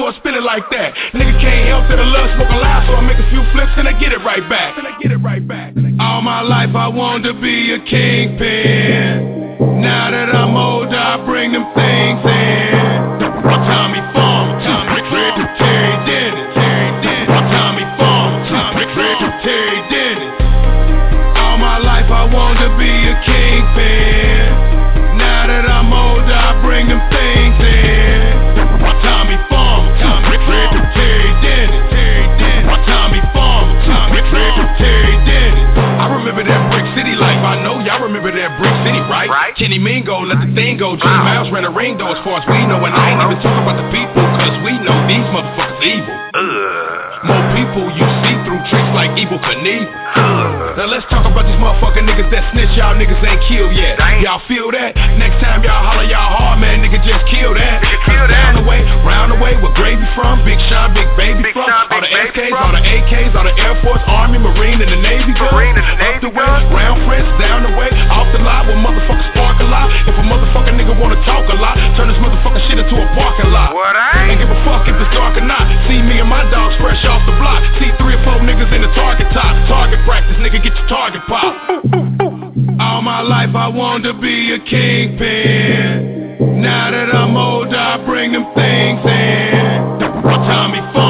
Smoking like that, so I spin it like that. Nigga can't help that I love smoking loud, so I make a few flips and I get it right back. And I get it right back. All my life I wanted to be a kingpin. Now that I'm older, I bring them things in. Tommy Farmer, Tommy Farmer, Terry Dennis, Terry Dennis, Tommy Farmer, Tommy Farmer, Terry Dennis. All my life I wanted to be a kingpin. Y'all remember that Brick City, right? right. Kenny Mingo, let the thing go. J Miles ran a ring though, as far as we know, and I ain't even talking about the people, cause we know these motherfuckers evil. More people you see through tricks like Evil Knievel. Now let's talk about these motherfucking niggas that snitch. Y'all niggas ain't killed yet. Y'all feel that? Next time y'all holler y'all hard, man, nigga just kill that. Cause down the way, round the way, where Gravy from, Big Sean, Big Baby from, all the SKs, all the AKs, all the Air Force, Army, Marine, and the Navy guns. Up the way, round friends, down the way, off the lot, where motherfuckers spark a lot. If a motherfucking nigga wanna talk a lot, turn this motherfucking shit into a parking lot. What I ain't give a fuck if it's dark or not. See me and my dogs fresh off the block. See three or four niggas in the target top. Target practice, nigga, get your target pop. All my life I wanted to be a kingpin. Now that I'm older, I bring them things in. Tommy Farmer,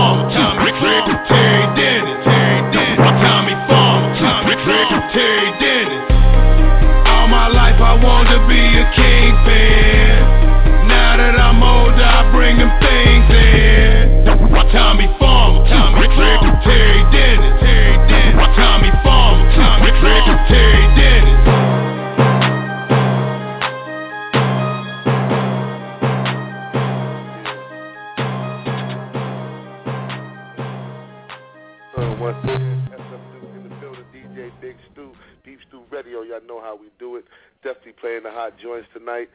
joints tonight.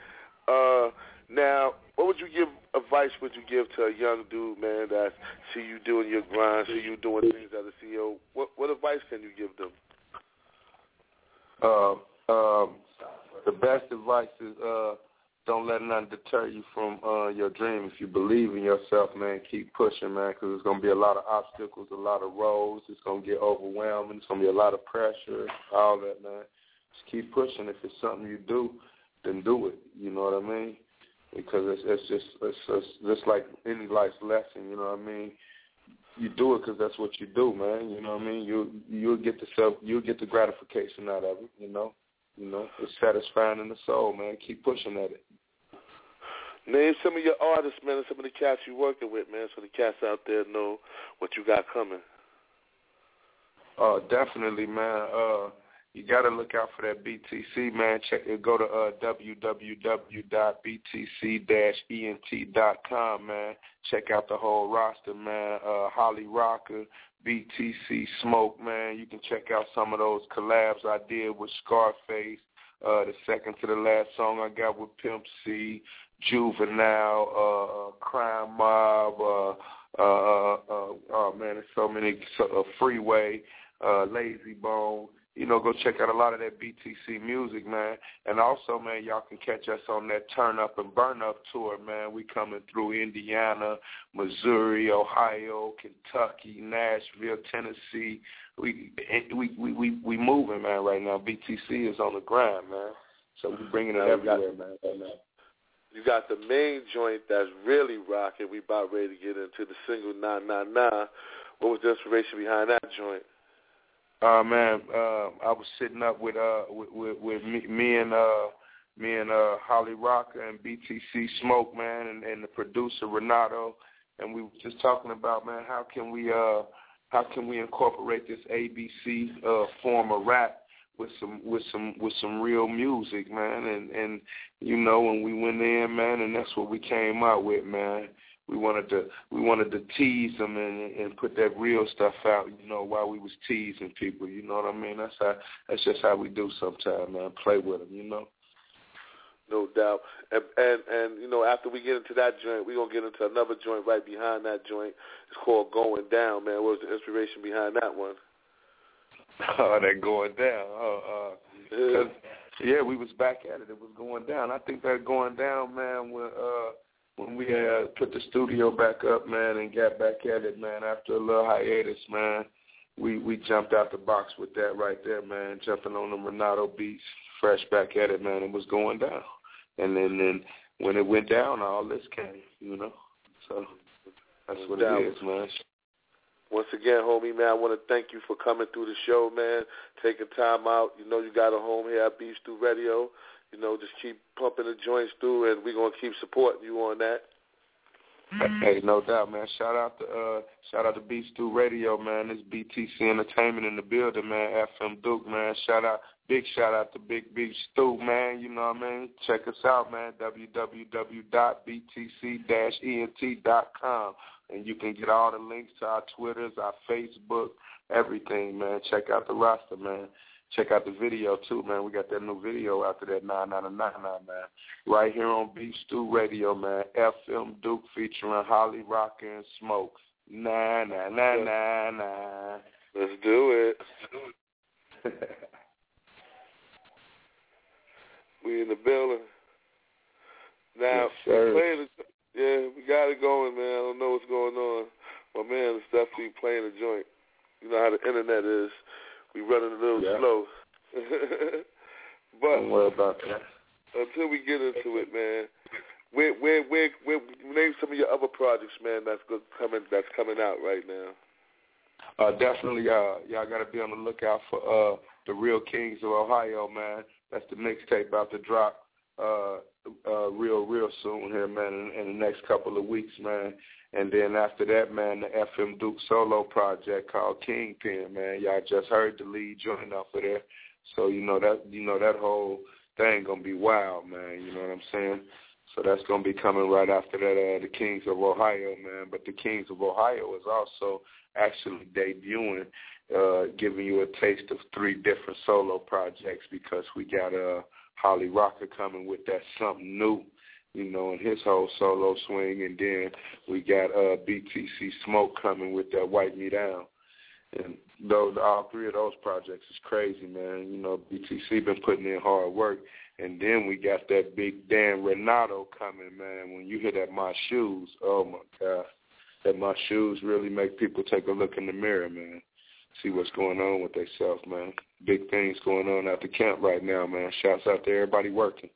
Uh, now, what would you give advice would you give to a young dude, man, that see you doing your grind, see you doing things as a CEO? What what advice can you give them? Uh, um, the best advice is uh, don't let nothing deter you from uh, your dream. If you believe in yourself, man, keep pushing, man, because there's going to be a lot of obstacles, a lot of roads. It's going to get overwhelming. It's going to be a lot of pressure, all that, man. Just keep pushing. If it's something you do, then do it. You know what I mean? Because it's, it's just it's just, just like any life's lesson. You know what I mean? You do it because that's what you do, man. You know what I mean? You you'll get the self, you'll get the gratification out of it. You know, you know, it's satisfying in the soul, man. Keep pushing at it. Name some of your artists, man, and some of the cats you're working with, man, so the cats out there know what you got coming. Uh, definitely, man. Uh, you got to look out for that BTC, man. Check it. Go to uh, www.btc-ent.com, man. Check out the whole roster, man. Uh, Holly Rocker, BTC Smoke, man. You can check out some of those collabs I did with Scarface. Uh, the second to the last song I got with Pimp C, Juvenile, uh, Crime Mob, uh, uh, uh, oh man, there's so many, So, uh, Freeway, uh, Layzie Bone. You know, go check out a lot of that BTC music, man. And also, man, y'all can catch us on that Turn Up and Burn Up tour, man. We coming through Indiana, Missouri, Ohio, Kentucky, Nashville, Tennessee. We we we we, we moving, man, right now. BTC is on the grind, man. So we bringing it Now everywhere, got- man. Right. You got the main joint that's really rocking. We about ready to get into the single Nah Nah Nah. What was the inspiration behind that joint? Uh man, uh, I was sitting up with uh with with, with me, me and uh me and uh Holly Rocker and BTC Smoke, man, and, and the producer Renato, and we were just talking about man, how can we uh how can we incorporate this ABC uh form of rap with some with some with some real music, man, and and you know and we went in, man, and that's what we came out with, man. We wanted to we wanted to tease them and and put that real stuff out, you know, while we was teasing people. You know what I mean? That's how that's just how we do sometimes, man. Play with them, you know. No doubt. And, and and you know, after we get into that joint, we're gonna get into another joint right behind that joint. It's called Going Down, man. What was the inspiration behind that one? Oh, that going down. Oh, uh, 'cause, yeah, we was back at it. It was going down. I think that going down, man, when uh when we uh put the studio back up, man, and got back at it, man, after a little hiatus, man, we we jumped out the box with that right there, man, jumping on the Renato beats, fresh back at it, man. It was going down, and then then when it went down, all this came, you know. So that's what it is, man. Once again, homie, man, I want to thank you for coming through the show, man. Taking time out. You know, you got a home here at Beef Stew Radio. You know, just keep pumping the joints through, and we're gonna keep supporting you on that. Hey, no doubt, man. Shout out to uh shout out to Beef Stew Radio, man. This BTC Entertainment in the building, man. FM Duke, man. Shout out big shout out to Big Big Stew, man. You know what I mean? Check us out, man. www.btc-ent.com. And you can get all the links to our Twitters, our Facebook, everything, man. Check out the roster, man. Check out the video too, man. We got that new video after that nine nine nine nine, man. Right here on Beef Stew Radio, man. FM Duke featuring Holly Rocker and Smoke. Nah nah nah nah nah. Let's do it. we in the building. Now, Yes, sir. we playing the, yeah, we got it going, man. I don't know what's going on. My man is definitely playing a joint. You know how the internet is. We running a little Yeah. slow. but about that. until we get into it, man, where, where, where, where, name some of your other projects, man. That's good coming. That's coming out right now. Uh, definitely, uh, y'all got to be on the lookout for uh, the Real Kings of Ohio, man. That's the mixtape about to drop uh, uh, real, real soon here, man, in, in the next couple of weeks, man. And then after that, man, the FM Duke solo project called Kingpin, man. Y'all just heard the lead joint off of there, so you know that you know that whole thing gonna be wild, man. You know what I'm saying? So that's gonna be coming right after that, uh, the Kings of Ohio, man. But the Kings of Ohio is also actually debuting uh, giving you a taste of three different solo projects because we got uh, Holly Rocker coming with that something new, you know, in his whole solo swing, and then we got uh, BTC Smoke coming with that Wipe Me Down. And those, all three of those projects is crazy, man. You know, BTC been putting in hard work. And then we got that big Dan Renato coming, man. When you hear that My Shoes, oh my God. That My Shoes really make people take a look in the mirror, man. See what's going on with themselves, man. Big things going on at the camp right now, man. Shouts out to everybody working,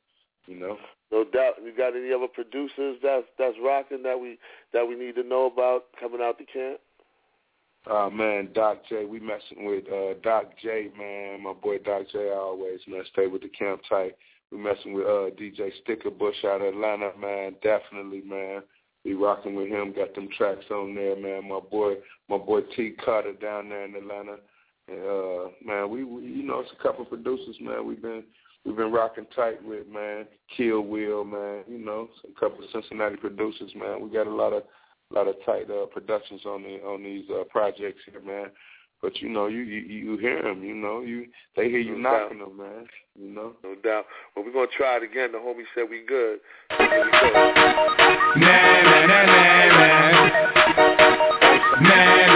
you know. No doubt. You got any other producers that's that's rocking that we that we need to know about coming out the camp? Uh man, Doc J, we messing with uh Doc J, man. My boy Doc J always, man, stay with the camp tight. We messing with uh DJ Sticker Bush out of Atlanta, man. Definitely, man. Be rocking with him. Got them tracks on there, man. My boy, my boy T Carter down there in Atlanta. And, uh, man, we, we, you know, it's a couple producers, man. We've been, we've been rocking tight with, man. Kill Will, man. You know, a couple of Cincinnati producers, man. We got a lot of, a lot of tight uh, productions on the on these uh, projects here, man. But you know, you you, you hear them, you know, you they hear you no knocking them, man. You know. No doubt. But we're gonna try it again. The homie said we good. Here we go. Na na na na na. Na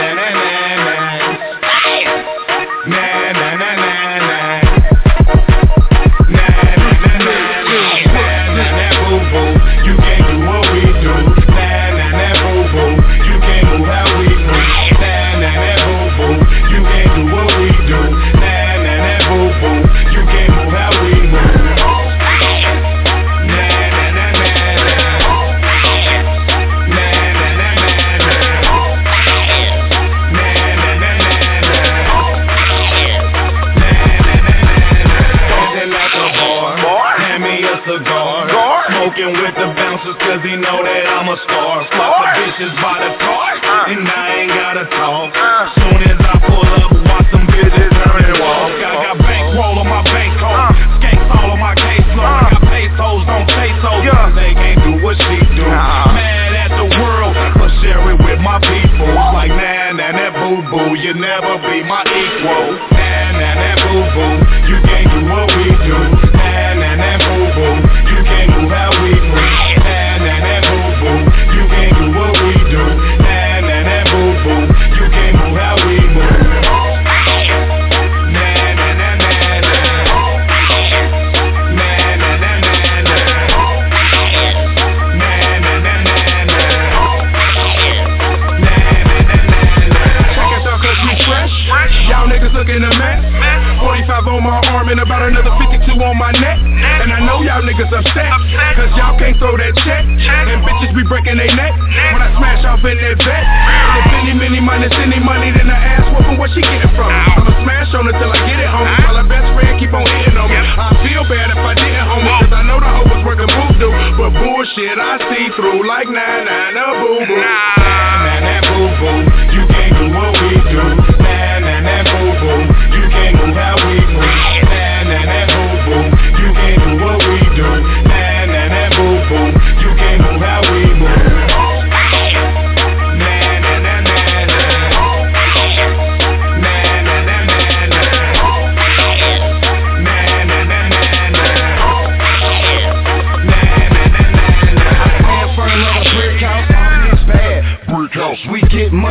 a cigar. Smoking with the bouncers cause he know that I'm a star. Fuck the bitches by the car. Uh. And I ain't gotta talk. Uh. Soon as I pull up, watch some bitches turn and walk. I got uh. bankroll on my bank card. Skanks all on my caseload. I got pesos, don't pesos. They can't do what she do. Mad at the world, but share it with my people. Like nah, nah, that boo boo. You never be my equal. Nah, and about another 52 on my neck. And I know y'all niggas upset. Cause y'all can't throw that check. And bitches be breaking their neck. When I smash off in that vet. If any, many minus any money, then I ask whooping where she getting from. I'ma smash on her till I get it home. While her best friend keep on hitting on me. I feel bad if I didn't homie. Cause I know the hoe was working voodoo. But bullshit I see through like nah nah nah boo boo. Nah, nah, nah, boo boo. You can't do what we do.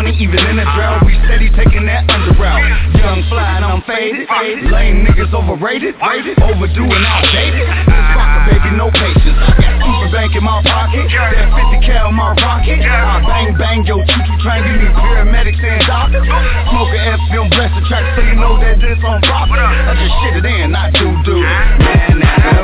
Money even in the drought. We steady taking that under route. Young fly and I'm faded. Lame niggas overrated, overdue and outdated. Rocker baby, no patience. Got super bank in my pocket. That 50 cal in my rocket. I bang bang yo choo choo train. You need paramedics and doctors. Smoke a F film, bless the track so you know that this on rock. I just shit it in, not do do. Man, nah,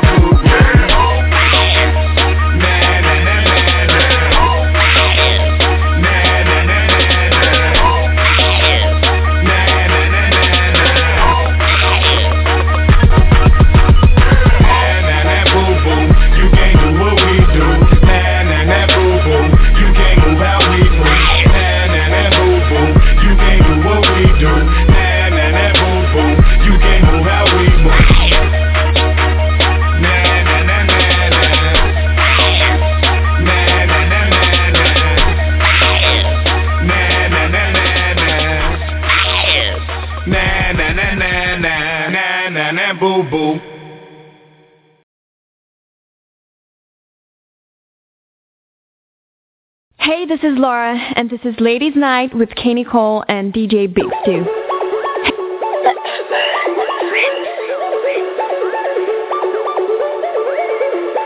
this is Laura, and this is Ladies Night with Kenny Cole and DJ Big Stew.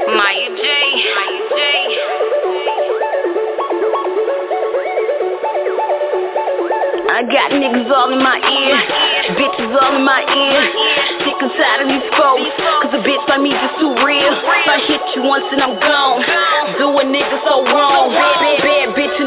Maya J. Maya J. I got niggas all in my ear, bitches all in my ear. Sick and tired of these folks, cause a bitch like me just too real. If I hit you once and I'm gone, do a nigga so wrong. Bad, bad, bad bitch and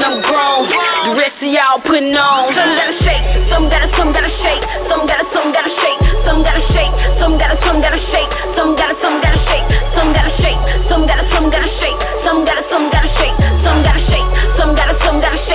I'm grown. The rest of y'all putting on. Some gotta shake, some gotta, some gotta shake, some gotta, some gotta shake, some gotta shake, some gotta, some gotta shake, some gotta, some gotta shake, some gotta shake, some gotta, some gotta shake, some gotta, some gotta shake, some gotta shake, some gotta, some gotta shake,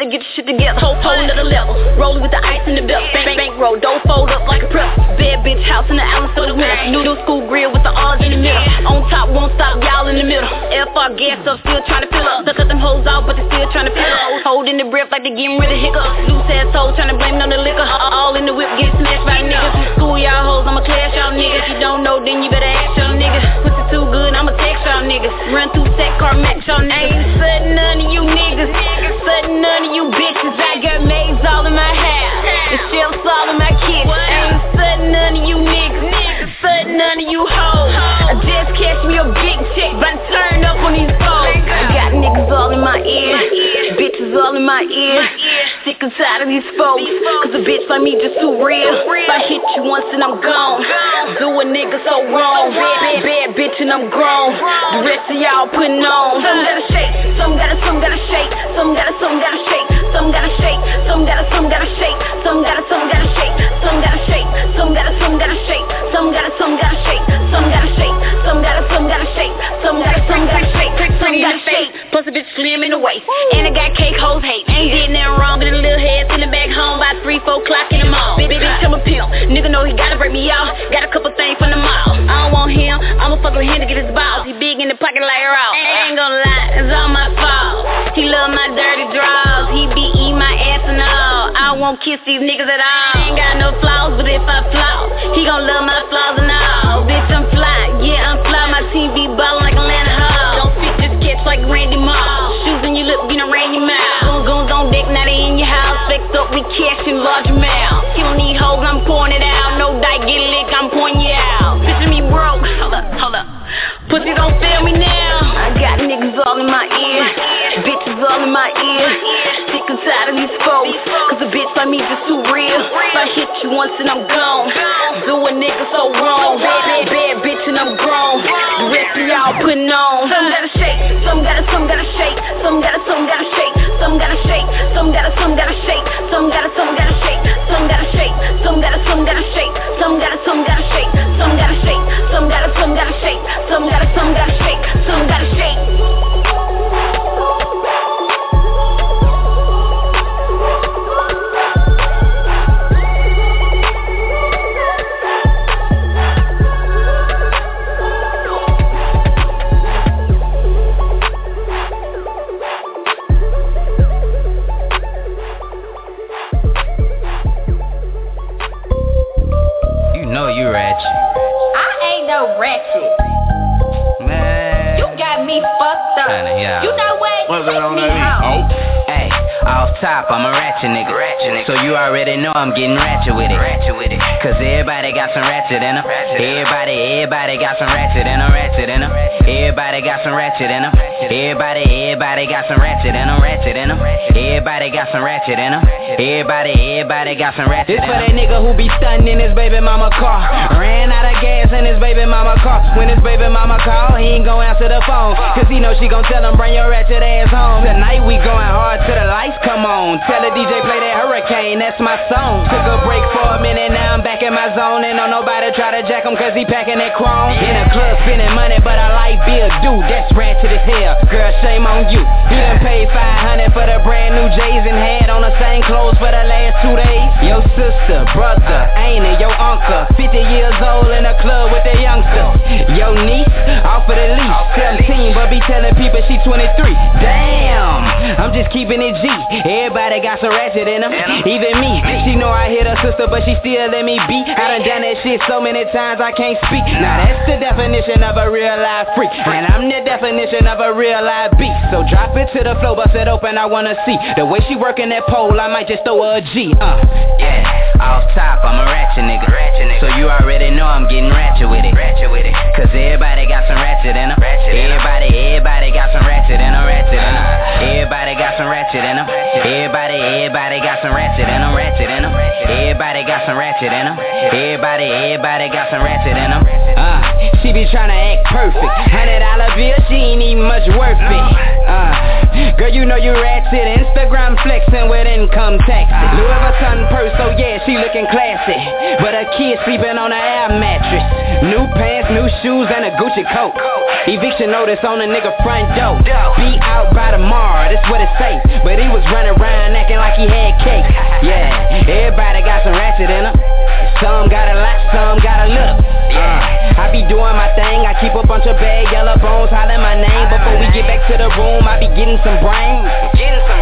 better get your shit together. Whole whole little level. Rolling with the ice in the belt. Bank, bank roll, don't fold up like a press. Bad bitch house in the island for the winter. New school grill with the R's in the middle. On top, won't stop, y'all in the middle. FR gas up, still trying to fill up. Suck up them hoes out, but they still trying to fill up. Holding the breath like they getting rid of hiccups. Loose ass hoes trying to blame it on the liquor. All in the whip, get smashed by niggas. From school, y'all hoes, I'ma clash y'all niggas. If you don't know, then you better ask y'all niggas. Pussy too good, I'ma text y'all niggas. Run through set car, match y'all niggas. Ain't sudden none of you niggas. Sudden none of you bitches. I got maids all in my house. The shelves all in my kitchen. Ain't sudden none of you niggas. Sudden none of you hoes. I just catch me a big check, but I turn up on these phones. I got niggas all in my ear. Bitches all in my ear. Sick and tired of these folks. Cause a bitch like me just too real. If I hit you once and I'm gone. Do a nigga so wrong. Bad, bad, bitch and I'm grown. The rest of y'all putting on. Some gotta shake, some gotta, some gotta shake. Some gotta, some gotta shake. Some gotta shake, some gotta, some gotta shake. Some gotta, some gotta shake. Some gotta shake, some gotta, some gotta shake. Some gotta, some gotta shake. Some gotta shake, some gotta, some gotta shake. Some gotta, some gotta shake. Plus a bitch slim in the waist. And I got cake hoes hate. Ain't getting nothing wrong, but a little head sitting back home by three, four o'clock in the mall. Bitch, bitch, I'm a pimp. Nigga know he gotta break me off. Got a couple things from the mall. I don't want him. I'ma fuck with him to get his balls. He big in the pocket like Raw. Ain't gonna lie, it's all my fault. He love my dirty draws. He be eating my ass and all. Won't kiss these niggas at all. Ain't got no flaws, but if I flaw, he gon' love my flaws and all. Bitch, I'm fly. Yeah, I'm fly. My team be ballin' like Atlanta Hall. Don't fit this catch like Randy Moss. Shoes in your lip, you know, ran your mouth. Goon goons on deck, now they in your house. Flex up, we cash in large amounts. He don't need hoes, I'm pouring it out. No die, get lick, I'm pouring you out. Picture me broke. Hold up, hold up. Pussy don't fail me now. I got niggas all in my ear. Bitches all in my ear. Sick tired of these folks. Cause a bitch like me just too real. If I hit you once and I'm gone. Do a nigga so wrong. Bad, bad, bad bitch and I'm grown. The rest of y'all putting on. Some gotta shake. Some gotta, some gotta shake. Some gotta, some gotta shake. Some gotta shake. Some gotta, some gotta shake. Some gotta, some gotta shake. Some gotta shake. Some gotta, some gotta shake. Some gotta, some gotta shake. Gotta shake. Some gotta, some gotta shake. Some gotta, some gotta shake. Some gotta shake. You know you ratchet. I ratchet. Man. You got me fucked up. Kinda, yeah. You know what? What's Take that on me that home. Hey, oh. Off top, I'm a ratchet nigga. Ratchet nigga. So you already know I'm getting ratchet with it. Ratchet with it. Cause everybody got some ratchet in them. Everybody, everybody got some ratchet in them. Ratchet in them. Everybody got some ratchet in them. Everybody, everybody got some ratchet in them. Ratchet in them. Everybody got some ratchet in them. Everybody, everybody got some ratchet in them. This for that nigga who be stunning in his baby mama car. Ran out of gas in his baby mama car. When his baby mama call, he ain't gon' answer the phone. Cause he know she gon' tell him bring your ratchet ass home. Tonight we going hard till the lights come on. Tell the DJ play that hurricane, that's my song. Took a break for a minute, now I'm back in my zone. And don't nobody try to jack him cause he packing that chrome. In a club spending money, but I like Bill Dude, that's ratchet as hell. Girl, shame on you. He done paid 500 for the brand new J's and had on the same clothes for the last two days. Your sister, brother, ain't it? Your uncle, 50 years old in a club with a Your niece, off of the leash, 17, but be telling people she 23. Damn, I'm just keeping it G. Everybody got some ratchet in them. Even me. She know I hit her sister, but she still let me be. I done done that shit so many times I can't speak. Now that's the definition of a real life freak. And I'm the definition of a real life beast. So drop it to the floor, bust it open, I wanna see. The way she working that pole, I might just throw her a G. Uh. Yeah, off top, I'm a ratchet nigga. Ratchet nigga. So you already know I'm getting ratchet with it. Ratchet with it. Cause everybody got some ratchet in them. Everybody, everybody got some ratchet in them. Ratchet in them. Everybody got some ratchet in them. Everybody, everybody got some ratchet in them. Ratchet in them. Everybody got some ratchet in them. Everybody, everybody got some ratchet in them. Uh, she be tryna act perfect. Hundred dollar bill, she ain't even much worth it. Uh, girl, you know you ratchet. Instagram flexing with income tax. Louis Vuitton purse, so yeah, she looking classy. But her kid sleeping on an air mattress. New pants, new shoes, and a Gucci coat. Eviction notice on a nigga front door. Be out by tomorrow, that's what it say. But he was running around acting like he had cake. Yeah, everybody got some ratchet in her. Some got a lot, some got a little. Uh, I be doing my thing, I keep a bunch of bad yellow bones hollering my name. Before we get back to the room, I be getting some brain. Getting some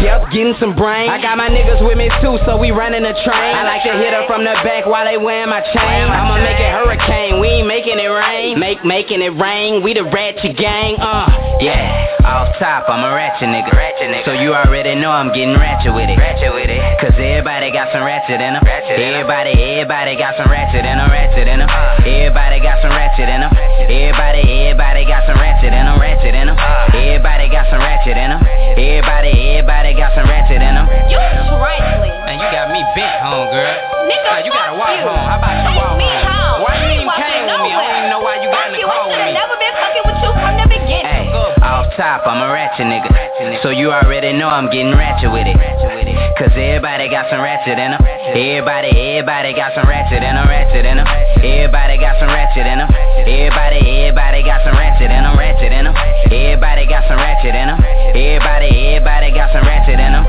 Yep, getting some brain. I got my niggas with me too, so we running the train. I like to hit her from the back while they wearing my chain. I'ma make it hurricane, we ain't making it rain. Make making it rain, we the ratchet gang. Uh, yeah. Off top, I'm a ratchet nigga. Ratchet nigga. So you already know I'm getting ratchet with it. Ratchet with it. Cause everybody got some ratchet in them. Everybody, everybody got some ratchet in them. Ratchet in them. Everybody got some ratchet in them. Everybody, everybody got some ratchet in them. Ratchet in them. Everybody got some ratchet in them. Everybody, everybody got some ratchet in them. You trifling. Man, you got me bent home, girl. Nigga, you gotta walk you. home. How about you walk home? Top, I'm a ratchet nigga. So you already know I'm getting ratchet with it. Cause everybody got some ratchet in them. Everybody, everybody got some ratchet in them. Ratchet in them. Everybody got some ratchet in them. Everybody, everybody got some ratchet in them. Ratchet in them. Everybody got some ratchet in them. Everybody, everybody got some ratchet in them.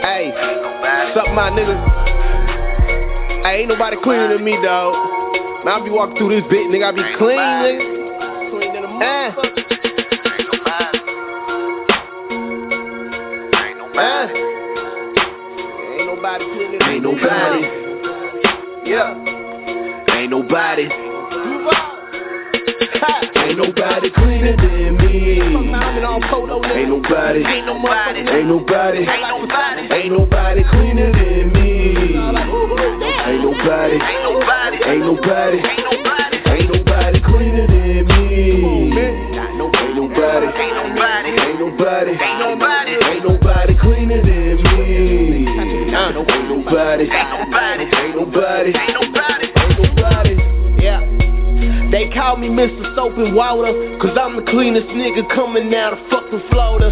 Hey, sup my nigga? Hey, ain't nobody cleaner than me, dog. Now I be walking through this bitch, nigga. I be clean, nigga. Clean than a motherfucker. Eh. Ain't nobody cleaner than Ain't nobody. Yeah. Ain't nobody. Ain't nobody cleaner than me. Ain't nobody. Ain't nobody. Ain't nobody. Ain't nobody cleaner than me. Ain't nobody. Ain't nobody. Ain't nobody. Ain't nobody cleaner than me. Ain't nobody. Ain't nobody. Ain't nobody. Ain't nobody cleaner than me. Ain't nobody. Ain't nobody. Ain't nobody. Yeah. They call me Mr. Soap and Water, cause I'm the cleanest nigga coming out of fucking Florida.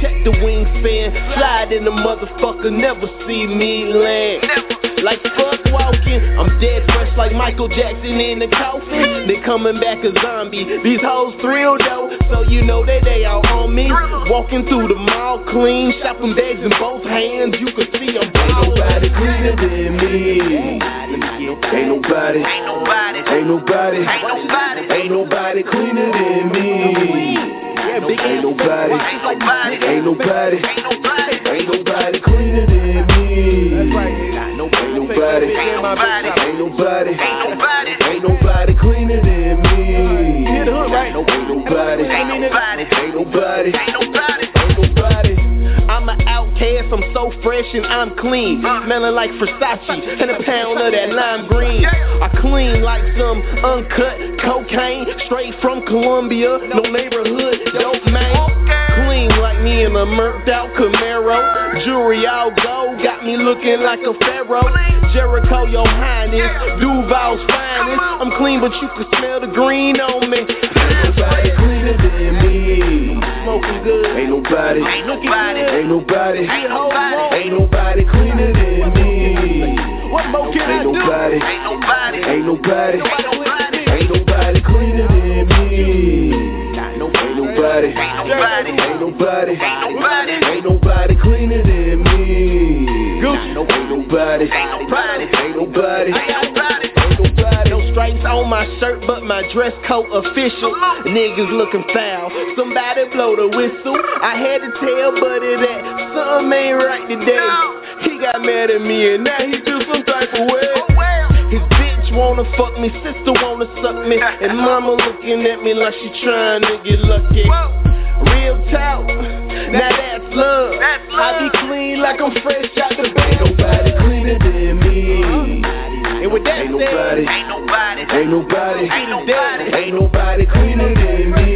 Check the wingspan, slide in the motherfucker, never see me land. Like fuck walking, I'm dead fresh like Michael Jackson in the coffin. They coming back a zombie. These hoes thrill though, so you know that they all on me. Walking through the mall clean, shopping bags in both hands. You can see I'm Ain't nobody cleaner than me. Ain't nobody. Ain't nobody. Ain't nobody. Ain't nobody cleaner than me. Ain't nobody. Ain't nobody. Ain't nobody cleaner than me. Ain't nobody. Ain't nobody. Ain't nobody cleaner than me. Ain't nobody. Ain't nobody. Ain't nobody. I'm an outcast, I'm so fresh and I'm clean. Uh. Smelling like Versace and a pound of that lime green. I clean like some uncut cocaine, straight from Colombia. No neighborhood, dope man. Clean like me in a murked out Camaro. Jewelry all gold, got me looking like a pharaoh. Jericho, your highness, Duval's finest. I'm clean, but you can smell the green on me. Ain't nobody cleaner than me. Smoking good. Ain't nobody. Ain't nobody. Ain't nobody. Ain't nobody cleaner than me. What more can I Ain't do? nobody. Ain't nobody. Ain't nobody cleaner than me. Ain't nobody. Ain't nobody. Ain't nobody cleaner than me. Ain't nobody. Ain't nobody. Ain't nobody. No stripes on my shirt, but my dress coat official. Niggas looking foul. Somebody blow the whistle. I had to tell Buddy that something ain't right today. He got mad at me and now he do some type of way. Wanna fuck me, sister wanna suck me, and mama looking at me like she trying to get lucky. Real talk, now that's love. I be clean like I'm fresh out the bed. Nobody cleaner than me. And with that Ain't nobody, ain't nobody, ain't nobody, ain't nobody, ain't nobody. cleaner than me.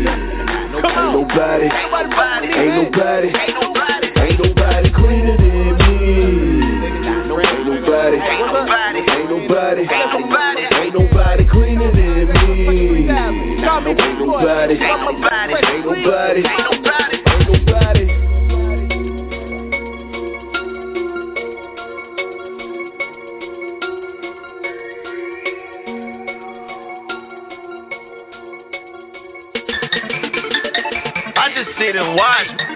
Ain't nobody, Ain't nobody, ain't nobody, ain't nobody, cleaner than me. Ain't nobody, ain't nobody, ain't nobody, ain't nobody, ain't nobody cleaner than me. Ain't nobody, ain't nobody, ain't nobody, ain't nobody. ain't nobody. I just sit and watch.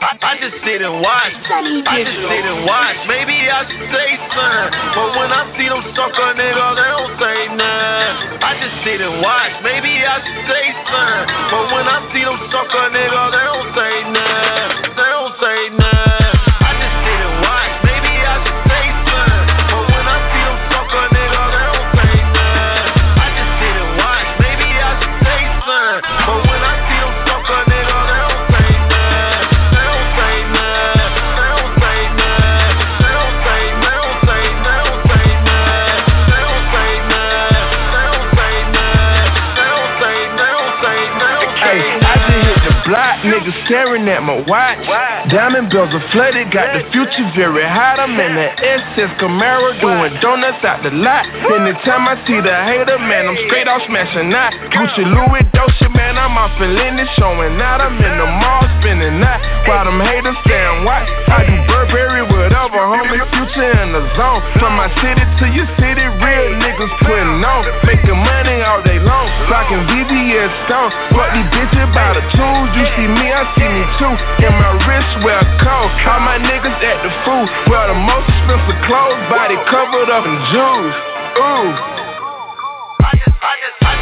I, just sit and watch. I just sit and watch. Maybe I should say something. But when I see them sucker niggas, they don't say nothing. I just sit and watch. Maybe I should say something. But when I see them sucker niggas, they don't say nothing. Staring at my watch. Diamond bells are flooded, got the future very hot. I'm in the SS Camaro doing donuts out the lot. Anytime I see the hater, man, I'm straight off smashing out. Gucci Louis Dolce, man, I'm off in Lenny showing out. I'm in the mall spinning out. While them haters stand watch. I do Burberry, whatever, homie, future in the zone. From my city to your city, real niggas putting on. Making money all day long. Rocking VVS stones. Fuck these bitches by the tools. You see me, I see me too. And my wrist wear cold. All my niggas at the food. Wear the most expensive clothes. Body covered up in jewels. Ooh. I just, I just, I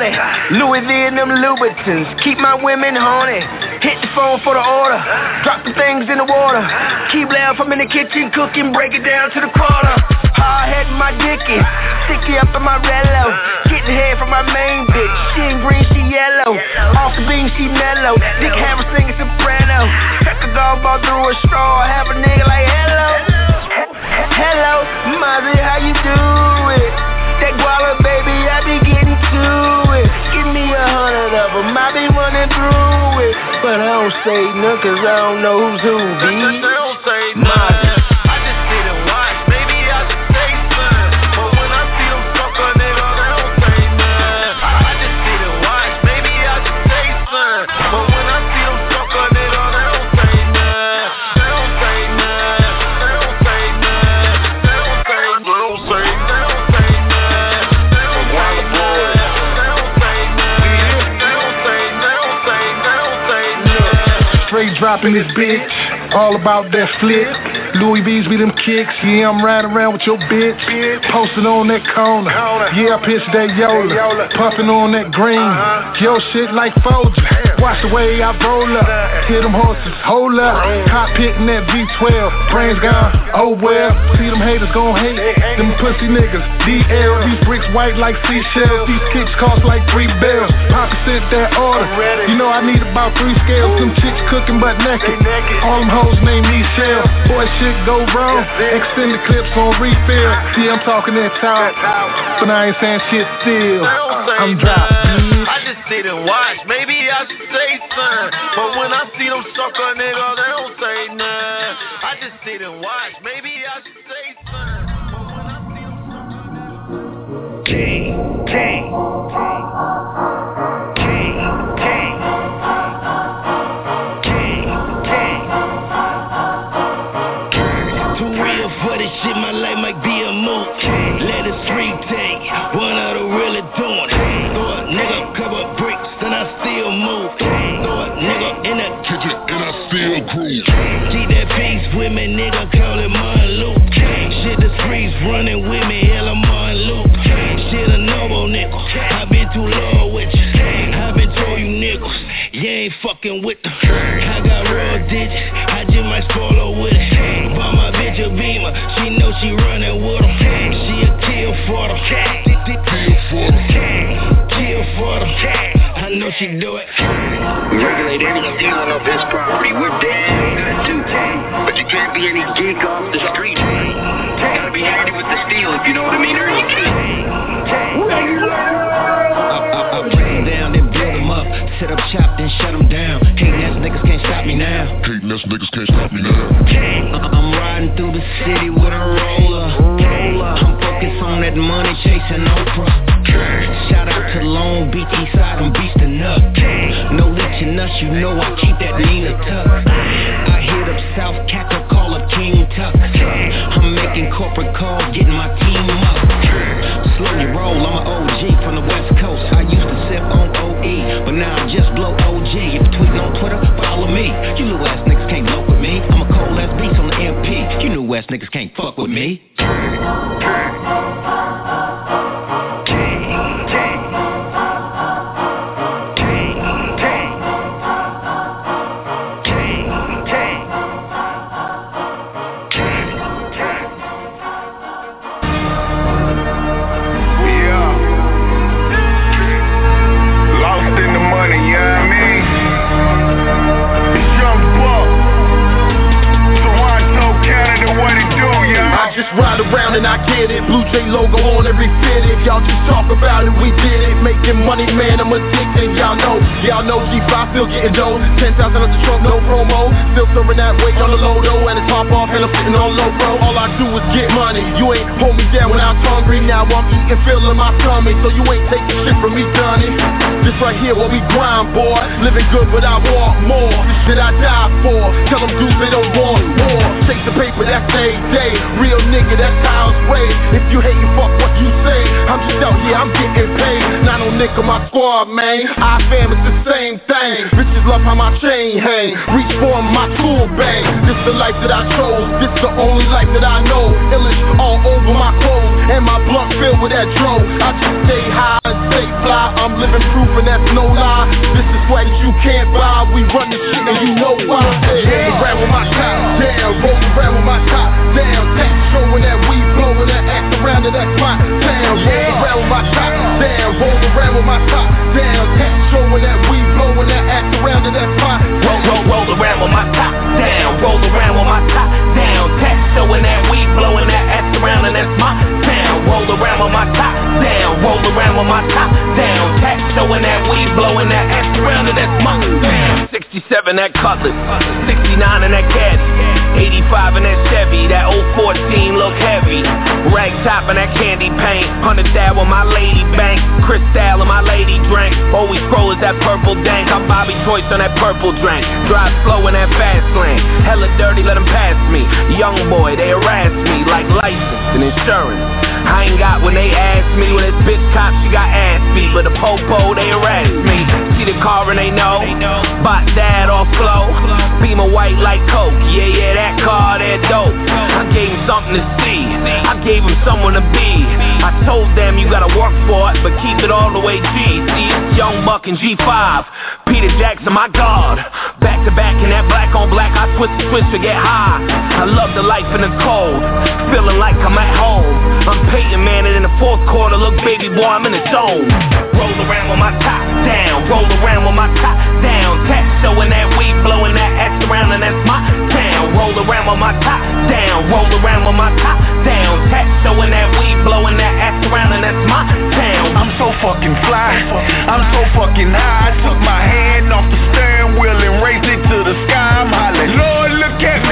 40. Louis V and them Louboutins. Keep my women horny. Hit the phone for the order. Drop the things in the water. Keep laugh, I'm in the kitchen cooking. Break it down to the quarter. Hard head in my dicky. Sticky up in my rello. Getting head from my main bitch. She ain't green, she yellow. Off the beam, she mellow. Dick Harris singing soprano. Check a golf ball through a straw. Have a nigga like hello. Hello, Mozzie, how you do it? A hundred of them, I be running through it. But I don't say nothing, cause I don't know who's who, B. They dropping this bitch, all about that flip. Louis V's be them kicks, yeah, I'm riding around with your bitch. Posted on that corner, yeah, I pitched that Yola. Puffing on that green, uh-huh. yo shit like Folger. Watch the way I roll up, hear them horses, hold up. Cockpit in that V12, brains gone, oh well. See them haters gon' hate, them pussy niggas. DL, these bricks white like seashells, these kicks cost like three bells. Papa sent that order, you know I need about three scales. Them chicks cooking but naked, all them hoes named Michelle. Boy, shit go wrong, extended clips on refill. See, I'm talking that talk, but I ain't saying shit still. I'm dropped, just sit and watch. Maybe I should say something. But when I see them sucker niggas, they don't say nothing. I just sit and watch. Maybe I should say something. But when I see them sucker King, king. King, king. King, fucking with them. I got digits, I just might her with it. Buy my bitch a beamer, she know she running with. She a kill for them. Kill for them. Kill for them. I know she do it. Regulate anything on this property. We're too. But you can't be any geek off the street. Gotta be handy with the steel, if you know what I mean, or you I, them up. Set up shop, then shut them down. Hating ass niggas can't stop me now. Hating ass niggas can't stop me now. I- I'm riding through the city with a roller. I'm focused on that money, chasing Oprah. Shout out to Long Beach, East Side, I'm beastin' up. No leeching us, you know I keep that Nina tuck. I hit up South Capital, call up King Tuck. I'm making corporate calls, getting my team up. Slowly roll, I'm an OG from the West Coast. I used but now I'm just blow OG. If you tweet on Twitter, follow me. You little ass niggas can't blow with me. I'm a cold ass beast on the MP. You new ass niggas can't fuck with me. Yeah. Around and I get it. Blue J logo on every fitted. Y'all just talk about it, we did it. Making money, man, I'm addicted. Y'all know, y'all know G5 still getting dough. 10,000 out the trunk, no promo. Still serving that weight on the low though. And it's pop off and I'm sitting on low, bro. All I do is get money. You ain't hold me down when I was hungry. Now I'm eating, filling my tummy. So you ain't taking shit from me, Johnny. This right here, what we grind, boy. Living good, but I want more. This shit I die for. Tell them dudes they don't want more. Chase the paper, that's day day. Real nigga, that's it's raised. If you hating, fuck what you say. I'm just out here, I'm getting paid. Not no nigga, my squad, man. I fam, it's the same thing. Bitches love how my chain hang. Reach for my tool bang. This the life that I chose. This the only life that I know. Illish all over my clothes. And my blunt filled with that dro. I just stay high and stay fly. I'm living proof and that's no lie. This is swag that you can't buy. We run this shit and you know why. Yeah. Roll around with my top down. Roll around with my top down. Tax showing that we blowing that act around and that's my town. Roll around with my top down. Roll around with my top down. Tax showing that we blowing that act around and that's my Roll, roll, roll around with my top down. Roll around with my top down. Text showing that weed blowing that ass around and that's my town. Roll around with my top down. Roll around with my top down. Text showing that weed blowing that ass around and that's my town. 67 that Cutlass, 69 in that Caddy, 85 in that Chevy. That old 14 look heavy. Rag top in that candy paint. Hundred that with my lady bank. Cristal and my lady drink. Always scroll is that purple dank. I'm Bobby Choice on that purple drink. Drive slow in that fast lane. Hella dirty, let them pass me. Young boy, they harass me like license and insurance. I ain't got when they ask me when this bitch cop she got ass beat, but the popo they harass me. See the car and they know. Bought that off flow. Beam a white like coke. Yeah, yeah, that car that dope. I gave him something to see. I gave him someone to be. I told them you gotta work for it, but keep it all the way G. See, Young Buck and G5. Peter Jackson, my God. Back to back in that black on black, I twist the twist to get high. I love the life in the cold, feeling like I'm at home. I'm Peyton Manning in the fourth quarter, look baby boy, I'm in the zone. Roll around with my top down, roll around with my top down. Tax showing that weed, blowing that ass around, and that's my town. Roll around with my top down, roll around with my top down. Tax showing that weed, blowing that ass around, and that's my town. I'm so fucking fly. I'm so fucking high. I took my hand off the steering wheel and raised it to the sky. I'm hollering, Lord, look at me.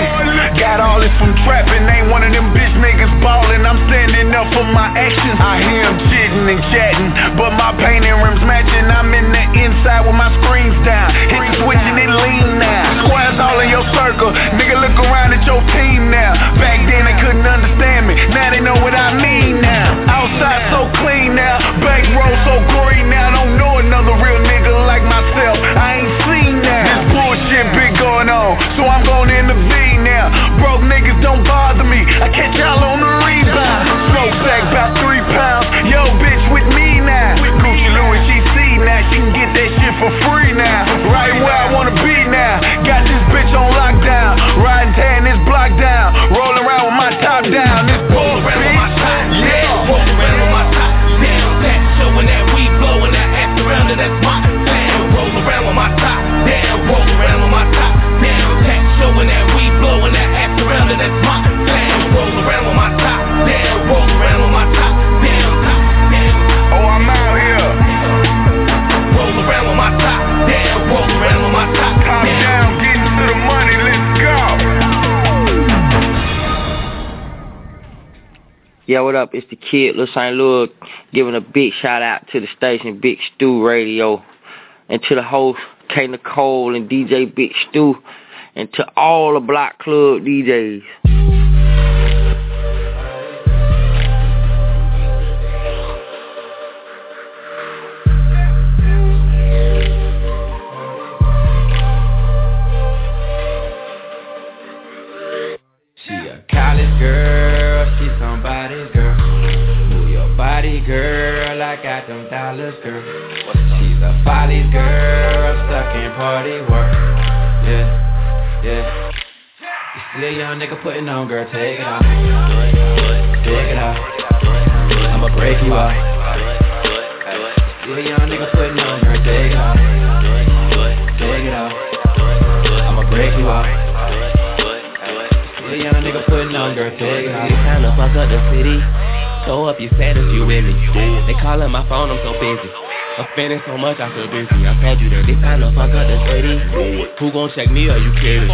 Got all this from trapping, ain't one of them bitch niggas ballin'. I'm standing up for my actions. I hear him chitting and chatting, but my paint and rims matching. I'm in the inside with my screens down. Hit the switch and it lean now. Squares all in your circle. Nigga, look around at your team now. Back then they couldn't understand me. Now they know what I mean now. Outside so clean now. Back row so green now. Don't know another real nigga like myself. I ain't seen that. This bullshit been going on, so I'm going in I catch y'all on the rebound. Throw back. Up? It's the kid, Lil St. Louis, giving a big shout out to the station, Beef Stew Radio, and to the host, K. Nicole and DJ Big Stew, and to all the Block Club DJs. She a college girl, I got them dollars, girl. She's a follies girl, stuck in party work. Yeah, yeah. You see a young nigga putting on, girl, take it off. Take it off. I'ma break you off. A young nigga putting on, girl, take it off. Take it off. I'ma break you off. A young nigga putting on, girl, take it off. Time to fuck up the city. Show up your status, you with me. They calling my phone, I'm so busy. I'm spending so much, I feel busy. I told you that it's time to fuck up the city. Who gon' check me? Are you kidding?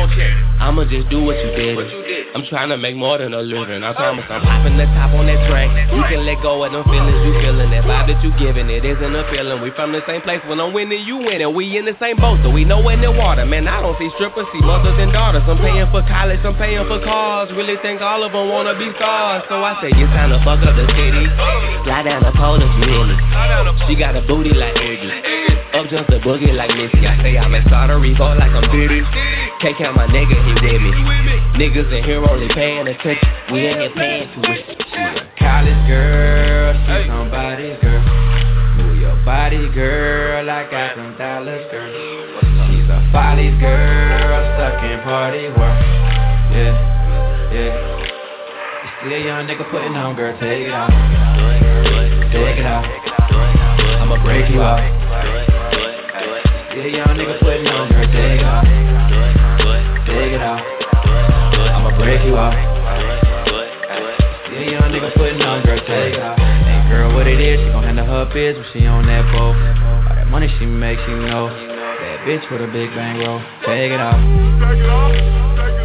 I'ma just do what you did. I'm trying to make more than a living. I promise I'm popping the top on that track. You can let go of them feelings you feeling. That vibe that you giving, it isn't a feeling. We from the same place. When I'm winning, you winning. We in the same boat, so we know in the water. Man, I don't see strippers, see mothers and daughters. I'm paying for college, I'm paying for cars. Really think all of them wanna be stars. So I say it's time to fuck up the city. Slide down the pole if you hear me. She got a booty like Iggy. Up just a boogie like Missy. I say I'm in Puerto Rico like I'm Diddy. Can't count my nigga, he did me. Niggas in here only paying attention. We ain't here paying. She college girl, she somebody's girl. Move your body, girl. I got them dollars, girl. She's a follies girl, stuck in party work. Yeah, yeah. See a young nigga putting on, girl, take it off. Take it off. I'ma break you off. See a young nigga putting on, take it off. Take it off. I'ma break you off. See a young nigga putting on, take it off. Hey girl, what it is, she gon' handle her biz when she on that boat. All that money she makes, she know. That bitch with a big bankroll. Take it off. Turn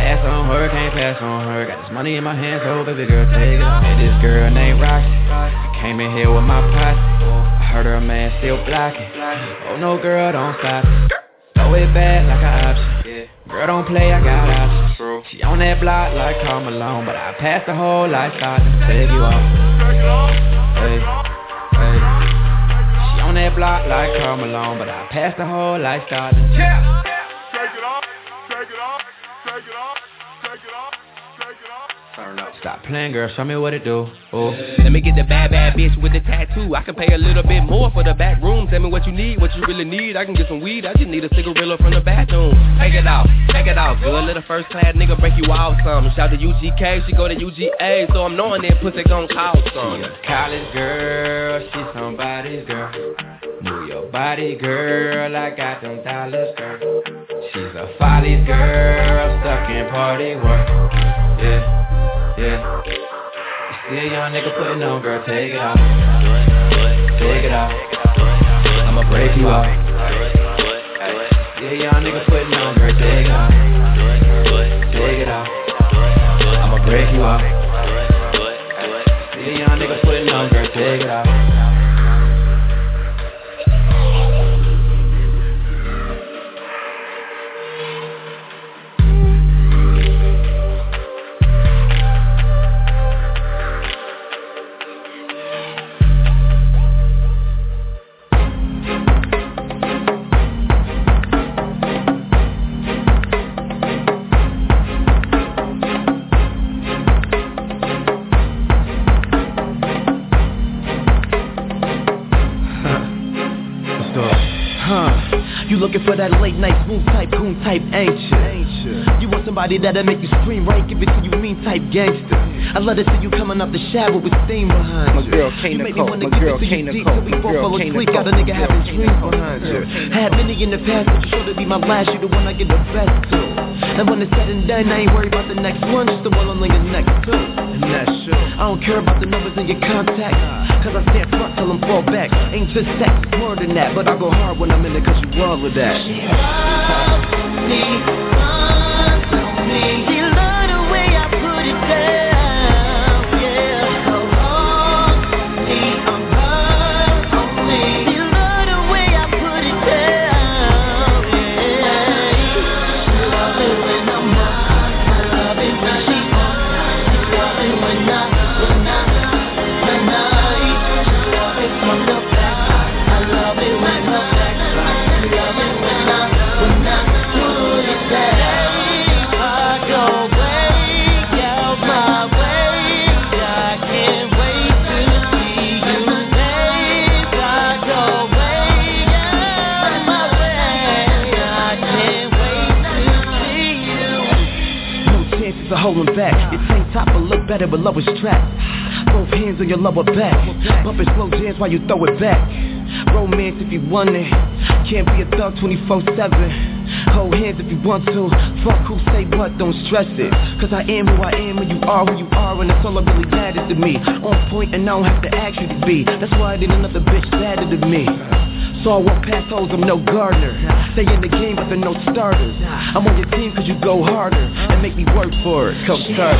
Last on her, can't pass on her. Got this money in my hands, so baby girl, take it off. This girl named Roxy. I came in here with my posse. I heard her man still blocking. Oh no, girl, don't stop. Throw it back like an option. Girl, don't play, I got options. She on that block like Karl Malone, but I passed the whole life lifestyle to take you off. Hey, hey. She on that block like Karl Malone, but I passed the whole lifestyle to Yeah. Take it off, take it off, take it off. Stop playing, girl. Show me what it do. Oh. Let me get the bad, bad bitch with the tattoo. I can pay a little bit more for the back room. Tell me what you need, what you really need. I can get some weed. I just need a cigarette from the bathroom. Take it off, take it off. Good little first class nigga break you off some. Shout to UGK, she go to UGA. So I'm knowing that pussy gon' cost some. College girl, she somebody's girl. Move your body, girl. I got them dollars, girl. She's a follies girl, stuck in party work. Yeah, yeah. See a young nigga putting on, girl, take it off. Take it off. I'ma break you off. A young nigga putting on, girl, take it off. Take it off. I'ma break you off. A young nigga putting on, girl, take it off. Looking for that late night smooth type, goon type, ain't you? Want somebody that'll make you scream right, give it to you mean type gangster. I love to see you coming up the shower with steam behind My you. girl K. you make me wanna my give it to you deep till we my both girl fall asleep. Got a nigga my having dreams behind you. Had many in the past, but you sure to be my last. You the one I get the best to. And when it's said and done, I ain't worried about the next one, just the one on your next two. And that's true. I don't care about the numbers in your contact. Cause I stand front till I'm fall back. Ain't just sex, more than that. But I go hard when I'm in it cause you all of that. She holding back. Your tank top will look better, but love is trapped. Both hands on your lover back. Bumping slow jams while you throw it back. Romance if you want it. Can't be a thug 24-7 Cold hands if you want to. Fuck who say what, don't stress it. Cause I am who I am and you are who you are and that's all that really matters to me. On point and I don't have to ask you to be. That's why I did another bitch better than me. So I walk past hoes, I'm no gardener. Stay in the game, but they're no starters. I'm on your team cause you go harder and make me work for it. Coach Carter.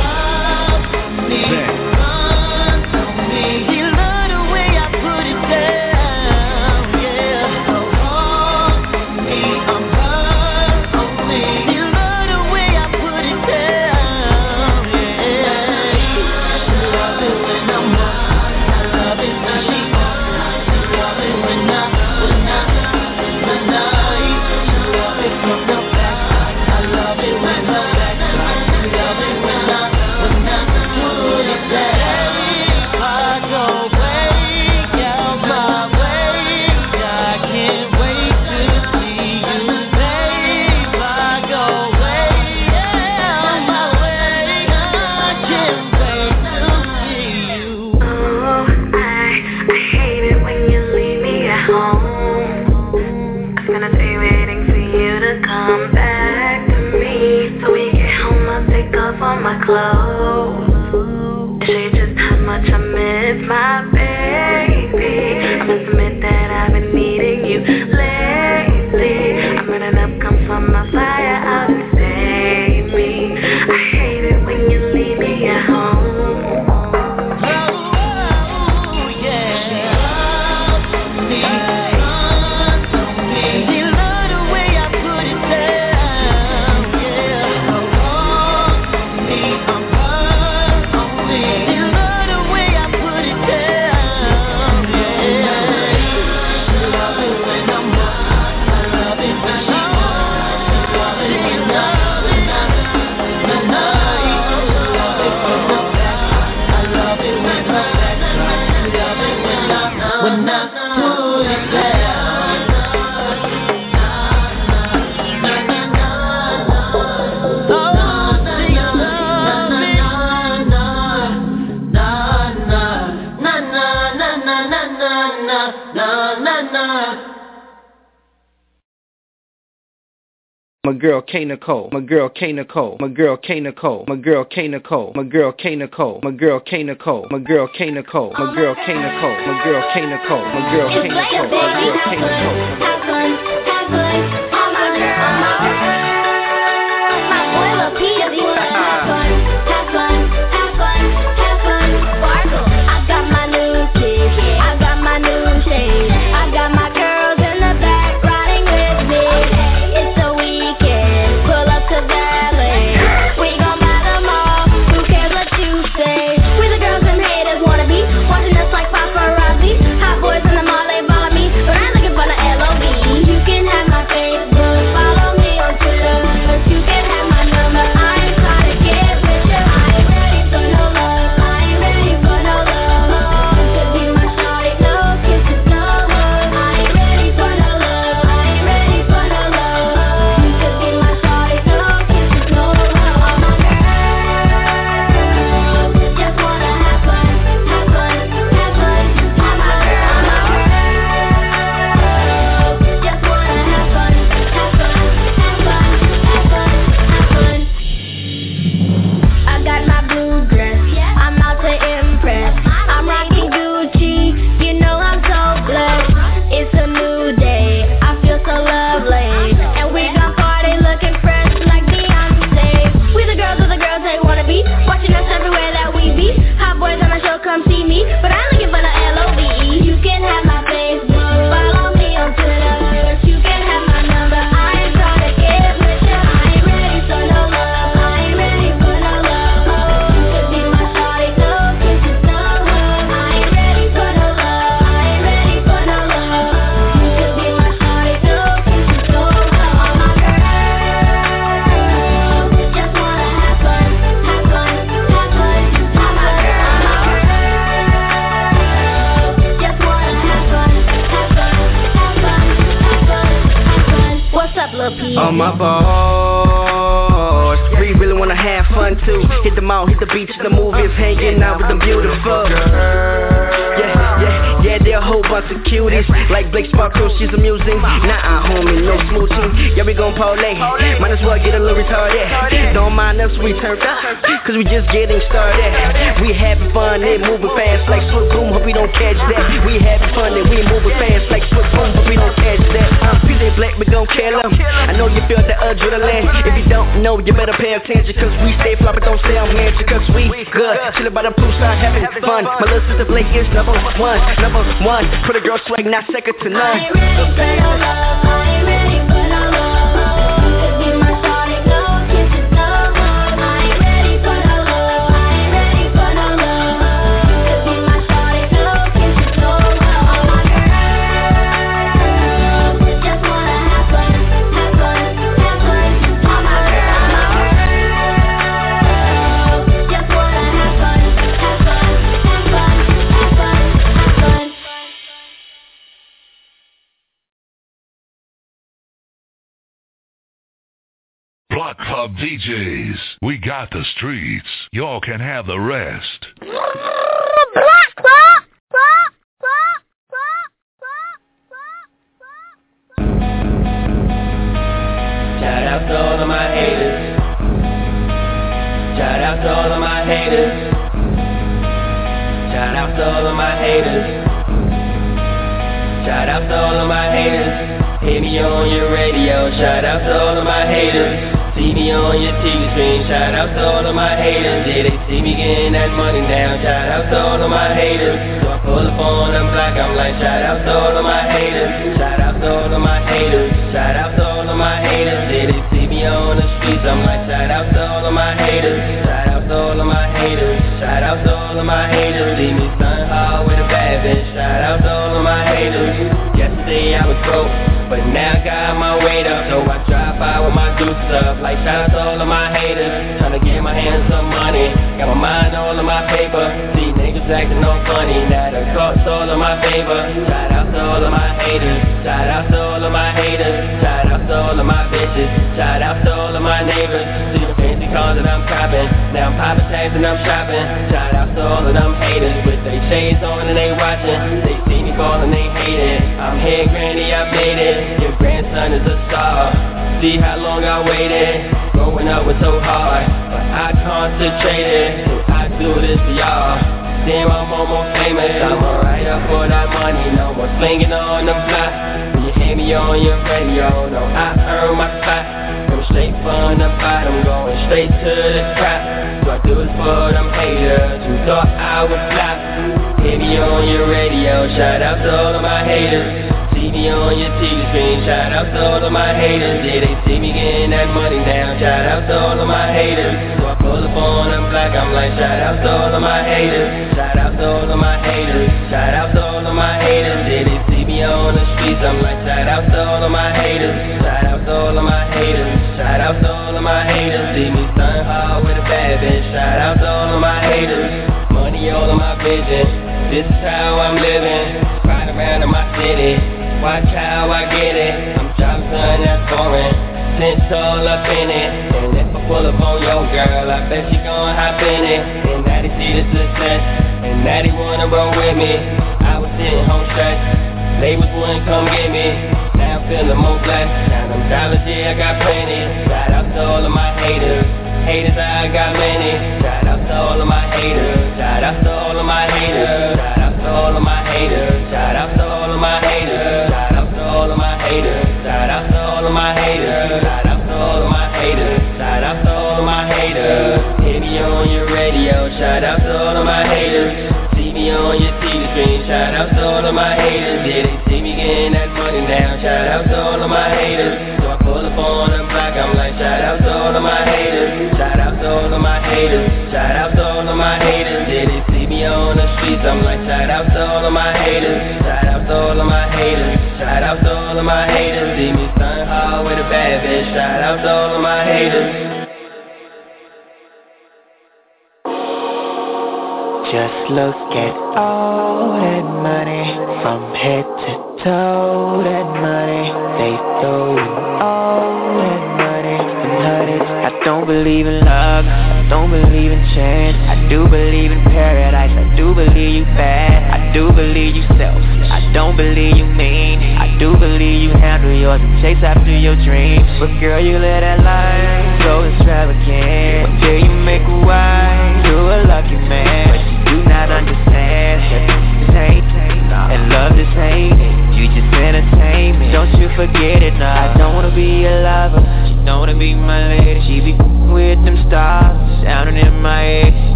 girl K Nicole, my girl K Nicole, my girl K Nicole, my girl K Nicole, my girl K Nicole, my girl K Nicole, my girl K Nicole, my girl K Nicole, my girl K Nicole, my girl K Nicole, my girl K Nicole, my girl K Nicole. bars. We really wanna have fun too. Hit the mall, hit the beach, the movies, hanging out with them beautiful girls. Yeah, yeah. Yeah, they're a whole bunch of cuties Like Blake Sparkle, she's amusing Nah, homie, no smooching Yeah, we gon' parlay Might as well get a little retarded Don't mind us, we turned up Cause we just getting started We having fun and moving fast Like Swoop Boom, hope we don't catch that We having fun and we moving fast Like Swoop Boom, hope we don't catch that I'm PJ Black, we gon' kill them. I know you feel the adrenaline. If you don't know, you better pay attention. Cause we stay fly, but don't stay on mansion. Cause we good. Chillin' by the poolside, having fun. My little sister Blake is number one. Number one. Put a girl swag, not second to none. Block Club DJs, we got the streets. Y'all can have the rest. Shout out to all of my haters. Shout out to all of my haters. Shout out to all of my haters. Shout out to all of my haters. Hear me on your radio. Shout out to all of my haters. On your TV screen. Shout out to all of my haters. Yeah, they see me getting that money down. Shout out to all of my haters. So I pull up on them black. I'm like, shout out to all of my haters. Shout out to all of my haters. Shout out to all of my haters. Yeah, they see me on the streets. I'm like, shout out to all of my haters. Shout out to all of my haters. Shout out to all of my haters. Leave me sun hard with a bad bitch. Shout out Yesterday I was broke. But now I got my weight up, so I drive by with my dukes up. Like shout out to all of my haters, tryna get my hands some money. Got my mind all on my paper. See niggas acting all funny, now the cost all in my favor. Shout out to all of my haters, shout out to all of my haters, shout out to all of my bitches, shout out to all of my neighbors. See cars that I'm copping, now I'm popping tags and I'm shopping. Shout out to all of them haters with they shades on and they watching. They see me ballin', they hate it. I'm here, granny, I made it. Your grandson is a star. See how long I waited. Growing up was so hard, but I concentrated. So I do this for y'all. Damn, I'm almost famous. I'm alright up for that money. No more slinging on the block. When you hear me on your radio, no, I earn my spot. Come straight from the bottom, going straight to the top. So I do it for them haters who thought I would flop. Hear me on your radio, shout out to all of my haters. See me on your TV screen, shout out to all of my haters. Yeah, they see me getting that money down, shout out to all of my haters. So I pull up on them black, I'm like, shout out to all of my haters. Shout out to all of my haters, shout out to all of my haters. Yeah, they see me on the streets, I'm like, shout out to all of my haters. Shout out to all of my haters, shout out to all of my haters. See me sun hard with a bad bitch, shout out to all of my haters. Money all of my vision, this is how I'm living. Ride around in my city. Watch how I get it. I'm dropping something that's foreign. Since all up in it. And if I pull up on your girl, I bet she gon' hop in it. And now they see the success. And now they wanna roll with me. Looks get all that money from head to toe. That money they throw all that money and honey. I don't believe in love. I don't believe in chance. I do believe in paradise. I do believe you bad. I do believe you self. I don't believe you mean. I do believe you handle yours and chase after your dreams. But girl, you let that light go. it's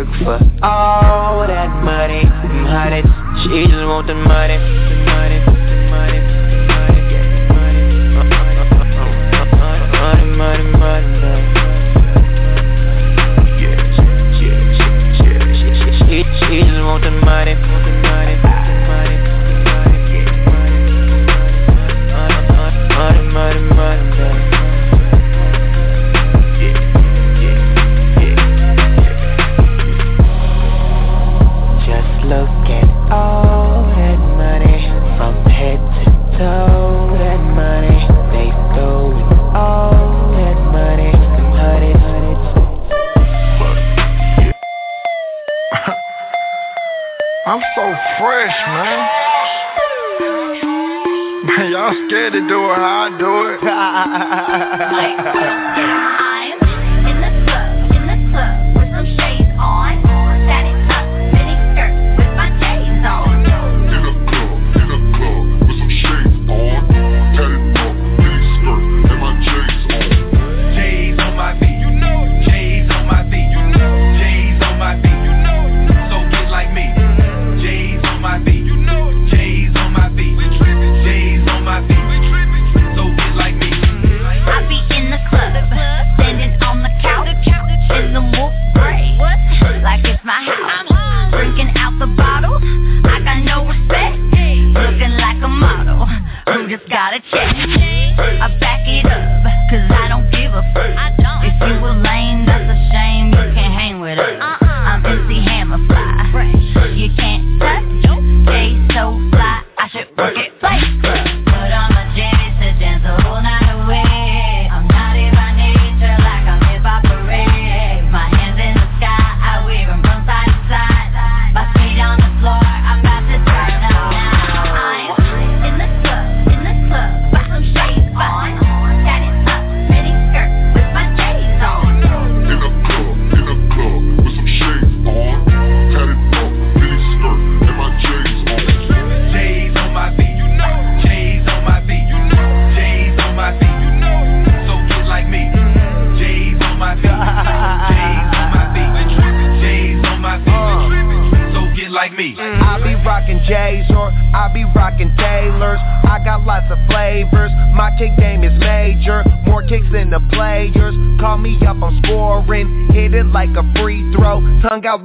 work for all that money. She just want the money, the money, money, money, money, money, money, money, money, money, money, money. money, just want the money, money, money, money, money, the money, money, money, money. I'm so fresh, man. Man, y'all scared to do it how I do it.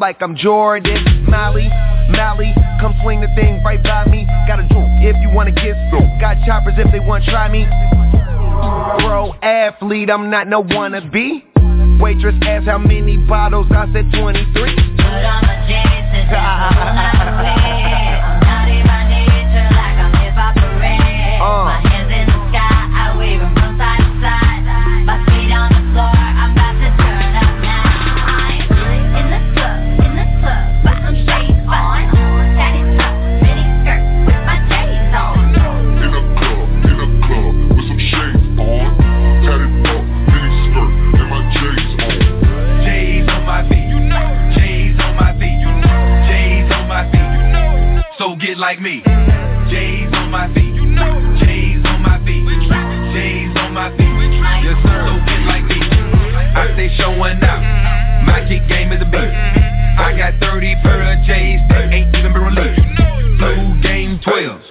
like I'm Jordan. Molly, Molly, come swing the thing right by me. Got a drink if you wanna get through Got choppers if they wanna try me. Pro athlete, I'm not no wannabe. Waitress asked how many bottles, I said 23 12,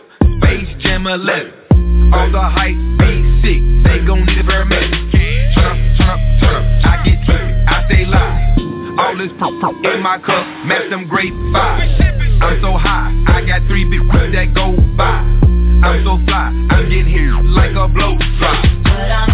Space Jam 11. All the hype be sick, they gon' never make it. Trump, Trump, Trump, I get trippy, I stay live. All this pro pro in my cup, match them great vibes. I'm so high, I got three big whips that go by. I'm so fly, I'm getting here like a blow drop.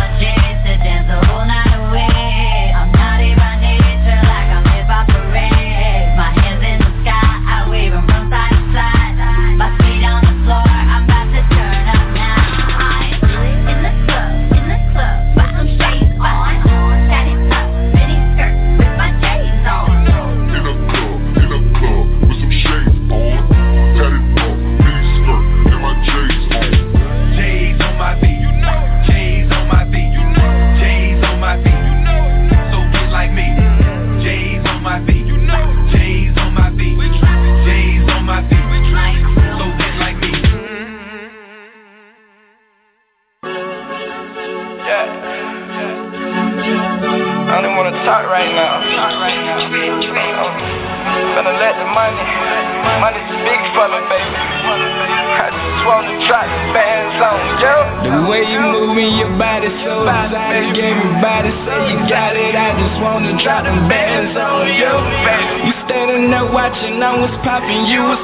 was popping, you was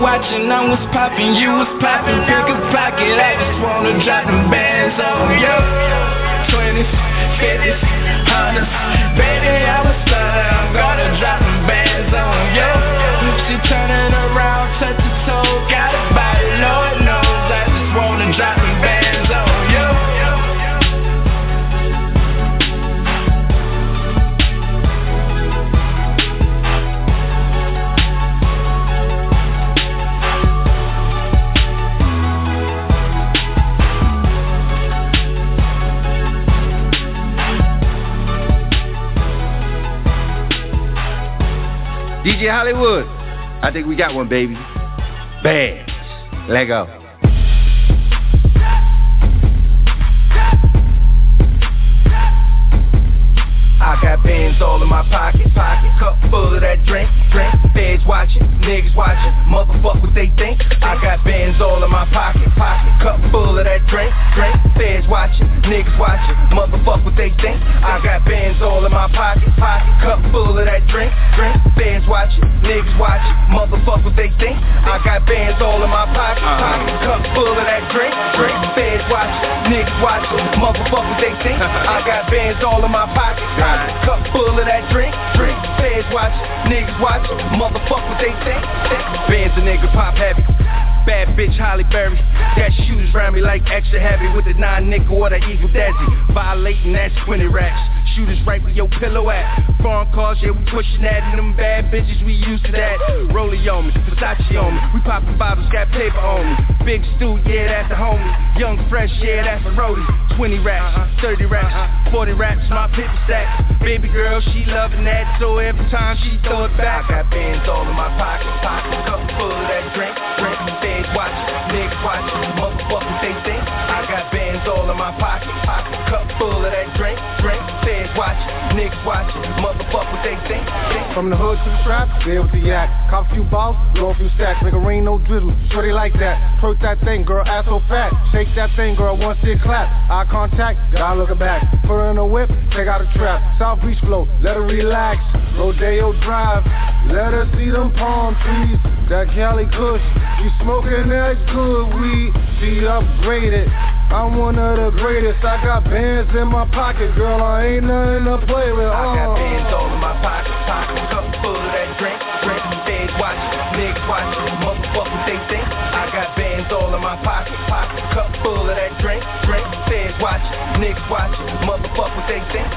watching, I was popping, you was popping. Pick a pocket, I just wanna drop them bands on you. 20s, 50s, hundreds. Baby, I was DJ Hollywood. I think we got one, baby. Bands. Let go. I got bands all in my pocket, pocket, cup full of that drink, drink. Feds watching, niggas watching, motherfuck what they think. I got bands all in my pocket, pocket, cup full of that drink, drink. Feds watching, niggas watching, motherfuck what they think. I got bands all in my pocket, pocket, cup full of that drink, drink. Feds watching, niggas watching, motherfuck what they think. I got bands all in my pocket, uh-huh. pocket, cup full of that drink, drink. Feds watching, niggas watching, motherfuck what they think. I got bands all in my pocket, pocket, cup full of that drink, drink. Feds watching, niggas watch, motherfuck what they think. Bands a nigga pop heavy. Bad bitch Halle Berry. Got shooters round me like extra heavy with the nine nickel or the Eagle Desi. Violating that's 20 racks. Shooters right where your pillow at. Foreign cars, yeah, we pushing that. And them bad bitches, we used to that. Rollie on me, Versace on me. We popping bottles, got paper on me. Big Stew, yeah, that's a homie. Young Fresh, yeah, that's a roadie. 20 racks, 30 racks, 40 racks, my paper stack. Baby girl, she loving that. So every time she throw it back, I got bands all in my pocket. Pocket cup full of that drink, drink. Feds watching, niggas watching, motherfuckers they think. I got bands all in my pocket, pocket cup full of that drink, drink. Feds watching, niggas watching, motherfuckers they think. think. From the hood to the trap, there with the yak. Cop a few balls, blow a few stacks, make a rain, no drizzle. Shorty like that. Twerk that thing, girl, ass so fat. Shake that thing, girl, one sit clap. Eye contact, gotta look back. Put her in a whip, take out a trap. South Beach flow, let her relax. Rodeo Drive, let her see them palm trees. That Cali Kush, she smoking that good weed. She upgraded. I'm one of the greatest. I got bands in my pocket, girl. I ain't nothing to play with. I got Uh. bands all in my pocket, pocket, cup full of that drink, drink. Feds watching, niggas watching, motherfuckers they think. I got bands all in my pocket, pocket, cup full of that drink, drink. Feds watching, niggas watching, motherfuckers they think.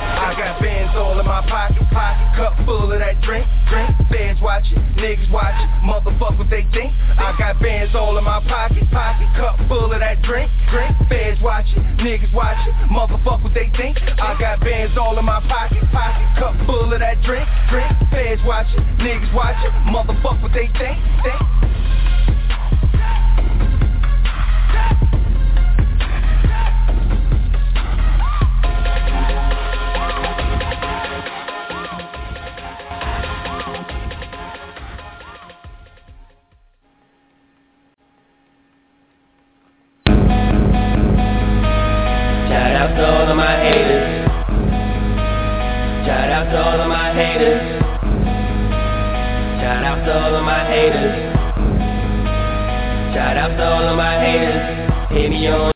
Bands all in my pocket, pocket, cup full of that drink, drink. Feds watching, niggas watching, motherfuckers they think. I got bands all in my pocket, pocket, cup full of that drink, drink. Feds watching, niggas watch watching, motherfuckers they think. I got bands all in my pocket, pocket, cup full of that drink, drink. Feds watching, niggas watching, motherfuckers they think, think. All of my haters. Shout out to all of my haters. Shout out to all of my haters. Shout out to all of my haters. Hit me on